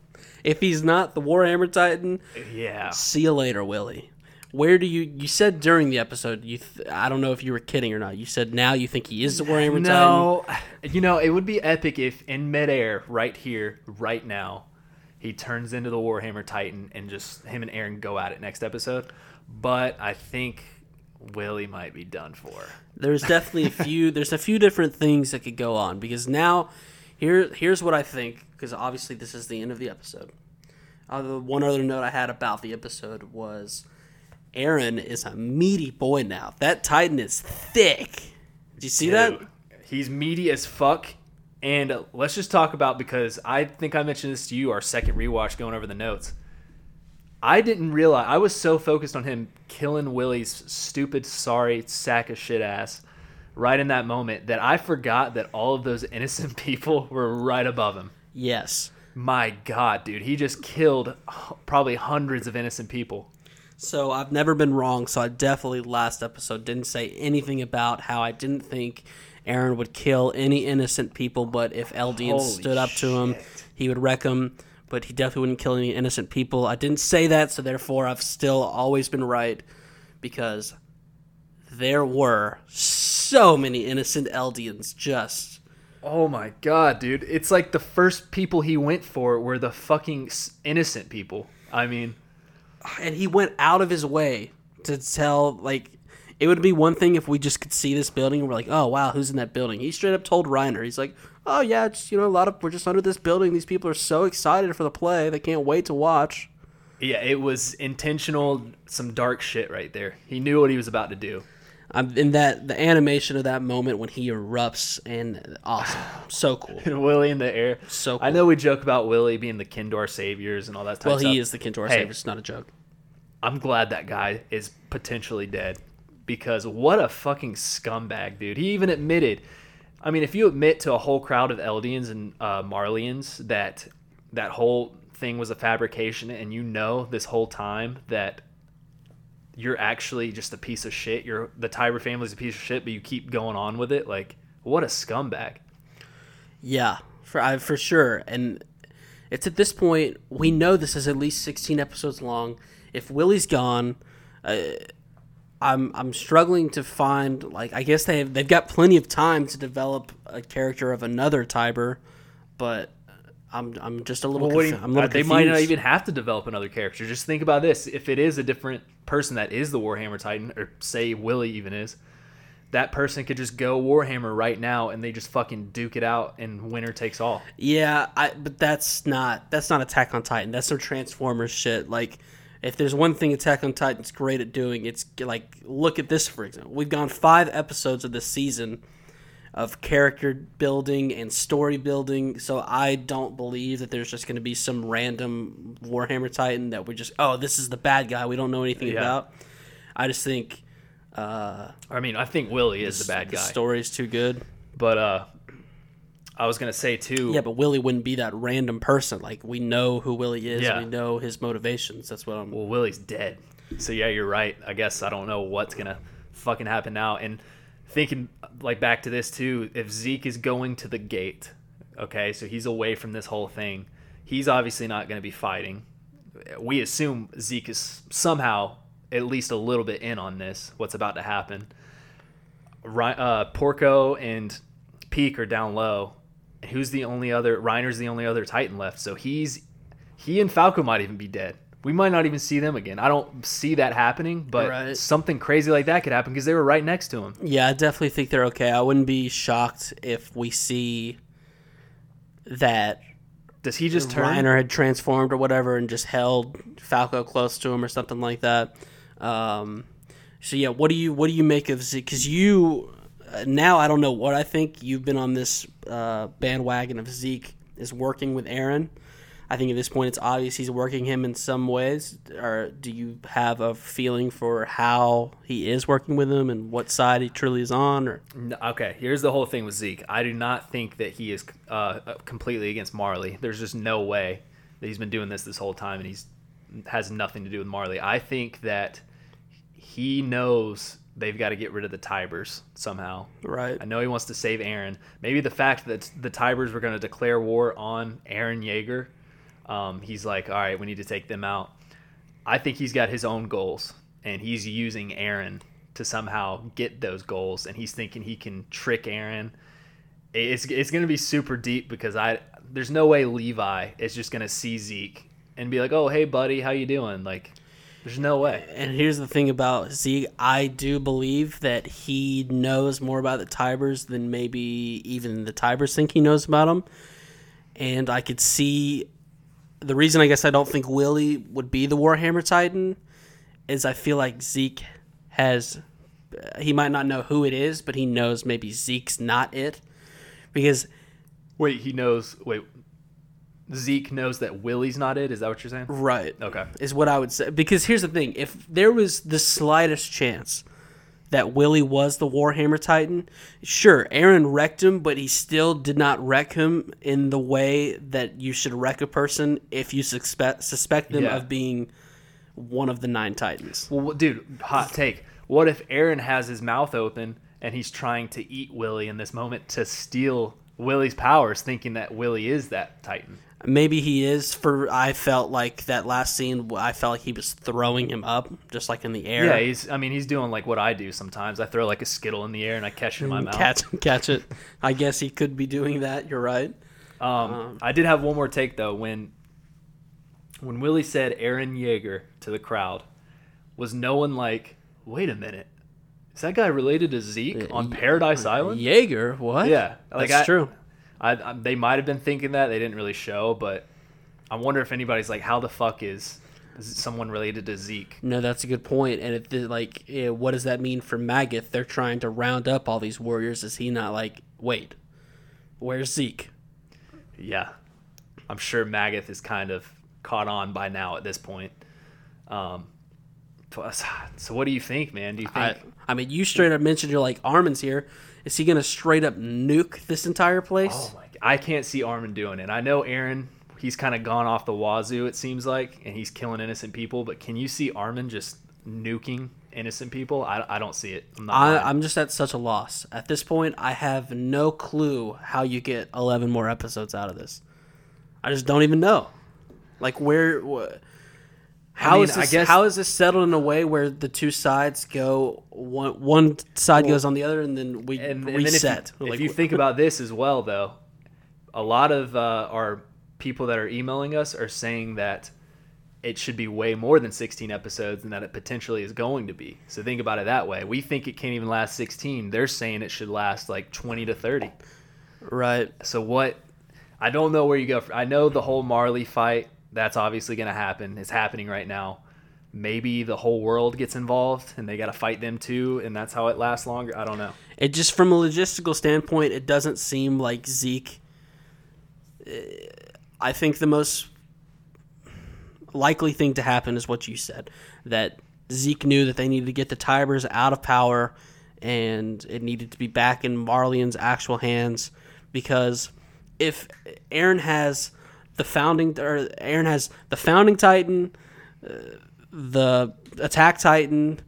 Speaker 2: If he's not the Warhammer Titan,
Speaker 1: yeah.
Speaker 2: see you later, Willie. Where do you? You said during the episode. You, th- I don't know if you were kidding or not. You said now you think he is the Warhammer Titan.
Speaker 1: No, you know it would be epic if in midair, right here, right now, he turns into the Warhammer Titan and just him and Eren go at it next episode. But I think Willie might be done for.
Speaker 2: there's definitely a few [LAUGHS] there's a few different things that could go on because now here here's what I think because obviously this is the end of the episode. Uh, the one other note I had about the episode was Eren is a meaty boy now. That Titan is thick. Did you see that?
Speaker 1: He's meaty as fuck. And let's just talk about because I think I mentioned this to you our second rewatch going over the notes. I didn't realize I was so focused on him killing Willie's stupid sorry sack of shit ass right in that moment that I forgot that all of those [LAUGHS] innocent people were right above him.
Speaker 2: Yes.
Speaker 1: My god, dude, he just killed probably hundreds of innocent people.
Speaker 2: So I've never been wrong. So I definitely last episode didn't say anything about how I didn't think Eren would kill any innocent people, but if Eldians
Speaker 1: Holy
Speaker 2: stood up to him,
Speaker 1: shit.
Speaker 2: he would wreck them. But he definitely wouldn't kill any innocent people. I didn't say that, so therefore I've still always been right because there were so many innocent Eldians just.
Speaker 1: Oh my god, dude. It's like the first people he went for were the fucking innocent people. I mean,
Speaker 2: and he went out of his way to tell like it would be one thing if we just could see this building and we're like oh wow who's in that building? He straight up told reiner. He's like oh yeah just you know a lot of we're just under this building. These people are so excited for the play. They can't wait to watch.
Speaker 1: Yeah, it was intentional, some dark shit right there. He knew what he was about to do.
Speaker 2: I'm in that the animation of that moment when he erupts and awesome so cool
Speaker 1: And [LAUGHS] Willie in the air.
Speaker 2: So Cool.
Speaker 1: I know we joke about Willie being the Kindor saviors and all that type
Speaker 2: well he is the Kintor
Speaker 1: Hey.
Speaker 2: savior it's not a joke
Speaker 1: I'm glad that guy is potentially dead because what a fucking scumbag, dude. He even admitted. I mean, if you admit to a whole crowd of Eldians and uh, Marleyans that that whole thing was a fabrication, and you know this whole time that you're actually just a piece of shit. You're the Tybur family's a piece of shit, but you keep going on with it. Like, what a scumbag.
Speaker 2: Yeah, for I, for sure. And it's at this point we know this is at least 16 episodes long. If Willie's gone, uh, I'm I'm struggling to find like I guess they have, they've got plenty of time to develop a character of another Tybur, but I'm I'm just a little
Speaker 1: Well, you-
Speaker 2: I'm a little
Speaker 1: uh, they might not even have to develop another character. Just think about this: if it is a different person that is the Warhammer Titan, or say Willie even is, that person could just go Warhammer right now, and they just fucking duke it out, and winner takes all.
Speaker 2: Yeah, I but that's not that's not Attack on Titan. That's some Transformers shit. Like if there's one thing Attack on Titan's great at doing, it's like look at this for example. We've gone 5 episodes of this season of character building and story building, so I don't believe that there's just going to be some random Warhammer Titan that we just oh, this is the bad guy we don't know anything
Speaker 1: Yeah.
Speaker 2: about. I just think Uh,
Speaker 1: I mean, I think Willie is the bad
Speaker 2: the
Speaker 1: guy.
Speaker 2: story's too good.
Speaker 1: But uh, I was gonna say too.
Speaker 2: Yeah, but Willie wouldn't be that random person. Like we know who Willie is.
Speaker 1: Yeah.
Speaker 2: We know his motivations. That's what I'm.
Speaker 1: Well, Willie's dead. So yeah, you're right. I guess I don't know what's gonna fucking happen now. And thinking like back to this too, if Zeke is going to the gate, okay, so he's away from this whole thing. He's obviously not gonna be fighting. We assume Zeke is somehow at least a little bit in on this. What's about to happen? Uh, Porco and Pieck are down low. Who's the only other? Reiner's the only other Titan left. So he's he and Falco might even be dead. We might not even see them again. I don't see that happening, but
Speaker 2: Right.
Speaker 1: something crazy like that could happen because they were right next to him.
Speaker 2: Yeah, I definitely think they're okay. I wouldn't be shocked if we see that
Speaker 1: Does he just turn?
Speaker 2: Reiner had transformed or whatever and just held Falco close to him or something like that. Um, so yeah, what do you what do you make of Zeke? Because you uh, now I don't know what I think. You've been on this uh, bandwagon of Zeke is working with Eren. I think at this point it's obvious he's working him in some ways. Or do you have a feeling for how he is working with him and what side he truly is on? Or
Speaker 1: No, okay, here's the whole thing with Zeke. I do not think that he is uh, completely against Marley. There's just no way that he's been doing this this whole time, and he's has nothing to do with Marley. I think that he knows they've got to get rid of the Tyburs somehow.
Speaker 2: right?
Speaker 1: I know he wants to save Eren. Maybe the fact that the Tyburs were going to declare war on Eren Yeager, um, he's like, all right, we need to take them out. I think he's got his own goals, and he's using Eren to somehow get those goals, and he's thinking he can trick Eren. It's it's going to be super deep because I there's no way Levi is just going to see Zeke and be like, oh hey buddy, how you doing? Like, there's no way.
Speaker 2: And here's the thing about Zeke. I do believe that he knows more about the Tyburs than maybe even the Tyburs think he knows about them. And I could see the reason I guess I don't think Willie would be the Warhammer Titan is I feel like Zeke has he might not know who it is, but he knows maybe Zeke's not it. Because
Speaker 1: Wait, he knows. Wait, Zeke knows that Willie's not it. Is that what you're saying?
Speaker 2: right.
Speaker 1: Okay.
Speaker 2: is what I would say. Because here's the thing: if there was the slightest chance that Willie was the Warhammer Titan, sure, Eren wrecked him, but he still did not wreck him in the way that you should wreck a person if you suspect suspect them
Speaker 1: Yeah.
Speaker 2: of being one of the nine Titans.
Speaker 1: Well, dude, hot take. What if Eren has his mouth open and he's trying to eat Willie in this moment to steal Willie's powers, thinking that Willie is that Titan?
Speaker 2: Maybe he is. For I felt like that last scene, I felt like he was throwing him up, just like in the air.
Speaker 1: Yeah, he's. I mean, he's doing like what I do sometimes. I throw like a skittle in the air and I catch it in my mm, mouth.
Speaker 2: catch it, [LAUGHS] catch it. I guess he could be doing that. You're right.
Speaker 1: Um, um, I did have one more take though when when Willie said Eren Yeager to the crowd, was no one like, wait a minute, is that guy related to Zeke uh, on Paradise uh, Island?
Speaker 2: Jaeger, what?
Speaker 1: Yeah, like
Speaker 2: that's
Speaker 1: I-
Speaker 2: true.
Speaker 1: I, I they might have been thinking that they didn't really show, but I wonder if anybody's like, how the fuck is, is someone related to Zeke?
Speaker 2: No, that's a good point. And if the, like, what does that mean for Magath? They're trying to round up all these warriors. Is he not like, wait, where's Zeke?
Speaker 1: Yeah, I'm sure Magath is kind of caught on by now at this point. Um, Uh, so what do you think, man? Do you
Speaker 2: I,
Speaker 1: think?
Speaker 2: I mean, you straight up mentioned you're like Armin's here. Is he gonna straight up nuke this entire place?
Speaker 1: Oh my! I can't see Armin doing it. I know Eren. He's kind of gone off the wazoo. It seems like, and he's killing innocent people. But can you see Armin just nuking innocent people? I, I don't see it. I'm not.
Speaker 2: I, I'm just at such a loss at this point. I have no clue how you get 11 more episodes out of this. I just don't even know. Like where? Wh- how
Speaker 1: mean,
Speaker 2: is
Speaker 1: I
Speaker 2: this?
Speaker 1: guess-
Speaker 2: how is this settled in a way where the two sides go one one side goes on the other and then we
Speaker 1: and, and
Speaker 2: reset?
Speaker 1: then if you,
Speaker 2: Like,
Speaker 1: if you think about this as well, though, a lot of uh, our people that are emailing us are saying that it should be way more than 16 episodes and that it potentially is going to be. So think about it that way. We think it can't even last 16. They're saying it should last like 20 to 30.
Speaker 2: right?
Speaker 1: So what? I don't know where you go. I know the whole Marley fight. That's obviously going to happen. It's happening right now. Maybe the whole world gets involved and they got to fight them too, and that's how it lasts longer. I don't know.
Speaker 2: It just from a logistical standpoint, it doesn't seem like Zeke. uh, I think the most likely thing to happen is what you said that Zeke knew that they needed to get the Tyburs out of power, and it needed to be back in Marleyan's actual hands because if Eren has the founding or Eren has the founding Titan, uh, the attack Titan.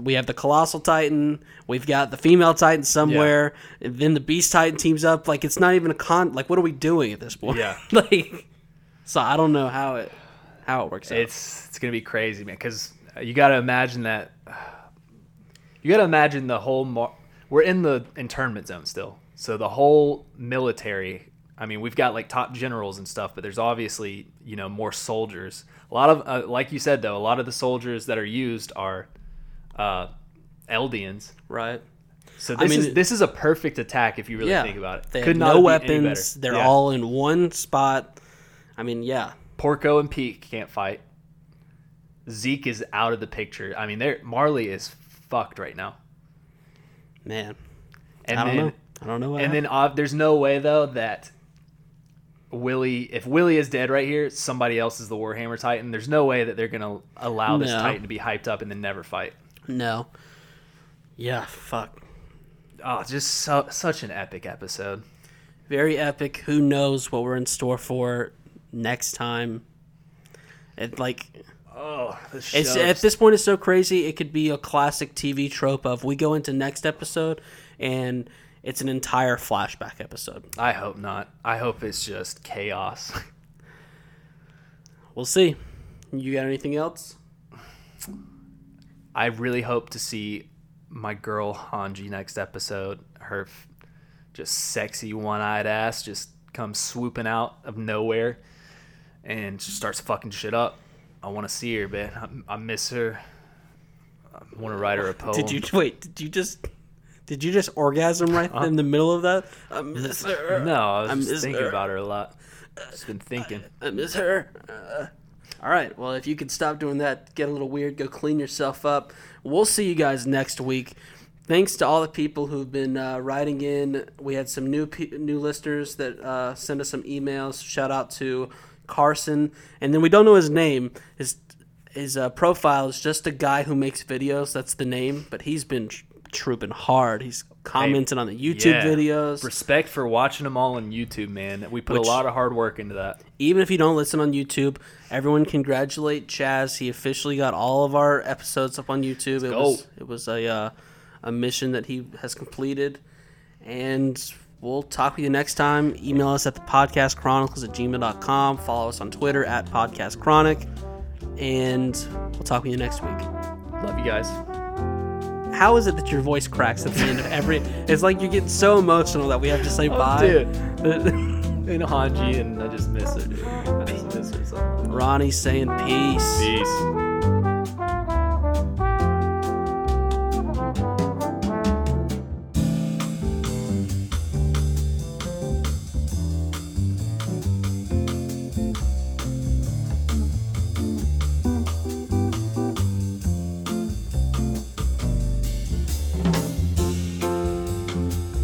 Speaker 2: We have the colossal Titan. We've got the female Titan somewhere. And then the Beast Titan teams up. Like it's not even a con. Like what are we doing at this point?
Speaker 1: Yeah. [LAUGHS]
Speaker 2: like, so I don't know how it how it works out.
Speaker 1: It's it's gonna be crazy, man. Because you got to imagine that. [SIGHS] You got to imagine the whole. Mar- we're in the internment zone still, so the whole military. I mean, we've got like top generals and stuff, but there's obviously you know more soldiers. A lot of, uh, like you said though, a lot of the soldiers that are used are uh, Eldians.
Speaker 2: right.
Speaker 1: So
Speaker 2: I
Speaker 1: this
Speaker 2: mean,
Speaker 1: is this is a perfect attack if you really
Speaker 2: yeah.
Speaker 1: think about it.
Speaker 2: They
Speaker 1: Could
Speaker 2: no weapons. They're
Speaker 1: Yeah.
Speaker 2: all in one spot. I mean, yeah.
Speaker 1: Porco and Pieck can't fight. Zeke is out of the picture. I mean, they're Marley is fucked right now.
Speaker 2: Man.
Speaker 1: And
Speaker 2: I don't
Speaker 1: then
Speaker 2: know. I don't know. What
Speaker 1: and then uh, there's no way though that Willie, if Willie is dead right here, somebody else is the Warhammer Titan. There's no way that they're gonna allow this
Speaker 2: No.
Speaker 1: Titan to be hyped up and then never fight.
Speaker 2: no. Yeah. Fuck.
Speaker 1: Oh, just so, such an epic episode.
Speaker 2: very epic. Who knows what we're in store for next time? It like
Speaker 1: Oh,
Speaker 2: it's at this point it's so crazy. It could be a classic TV trope of we go into next episode and it's an entire flashback episode.
Speaker 1: I hope not. I hope it's just chaos. [LAUGHS]
Speaker 2: We'll see. You got anything else?
Speaker 1: I really hope to see my girl Hanji next episode. Her f- just sexy one-eyed ass just comes swooping out of nowhere and starts fucking shit up. I want to see her, man. I, I miss her. I want to write her a poem.
Speaker 2: Did you [LAUGHS] wait? Did you just did you just orgasm right in the middle of that? I miss her.
Speaker 1: No, I was
Speaker 2: I
Speaker 1: just thinking
Speaker 2: her.
Speaker 1: about her a lot. Just been thinking.
Speaker 2: I miss her. Uh, all right. Well, if you could stop doing that, get a little weird, go clean yourself up. We'll see you guys next week. Thanks to all the people who've been uh, writing in. We had some new pe- new listeners that uh, sent us some emails. Shout out to Carson, and then we don't know his name. His his uh, profile is just a guy who makes videos. That's the name, but he's been trooping hard. He's commenting on the YouTube
Speaker 1: Yeah.
Speaker 2: videos.
Speaker 1: Respect for watching them all on YouTube, man. We put
Speaker 2: Which-
Speaker 1: a lot of hard work into that.
Speaker 2: even if you don't listen on YouTube, everyone congratulate Chaz. He officially got all of our episodes up on YouTube. it
Speaker 1: go.
Speaker 2: was it was a uh, a mission that he has completed. And we'll talk with you next time. Email us at the podcast chronicles at gmail.com. Follow us on Twitter at podcast chronic. And we'll talk with you next week.
Speaker 1: Love you guys.
Speaker 2: How is it that your voice cracks at the end of every? It's like you're getting so emotional that we have to say oh, bye.
Speaker 1: dude. [LAUGHS] And Hanji, and I just miss her, dude. I just miss her so much.
Speaker 2: Ronnie's saying peace.
Speaker 1: Peace.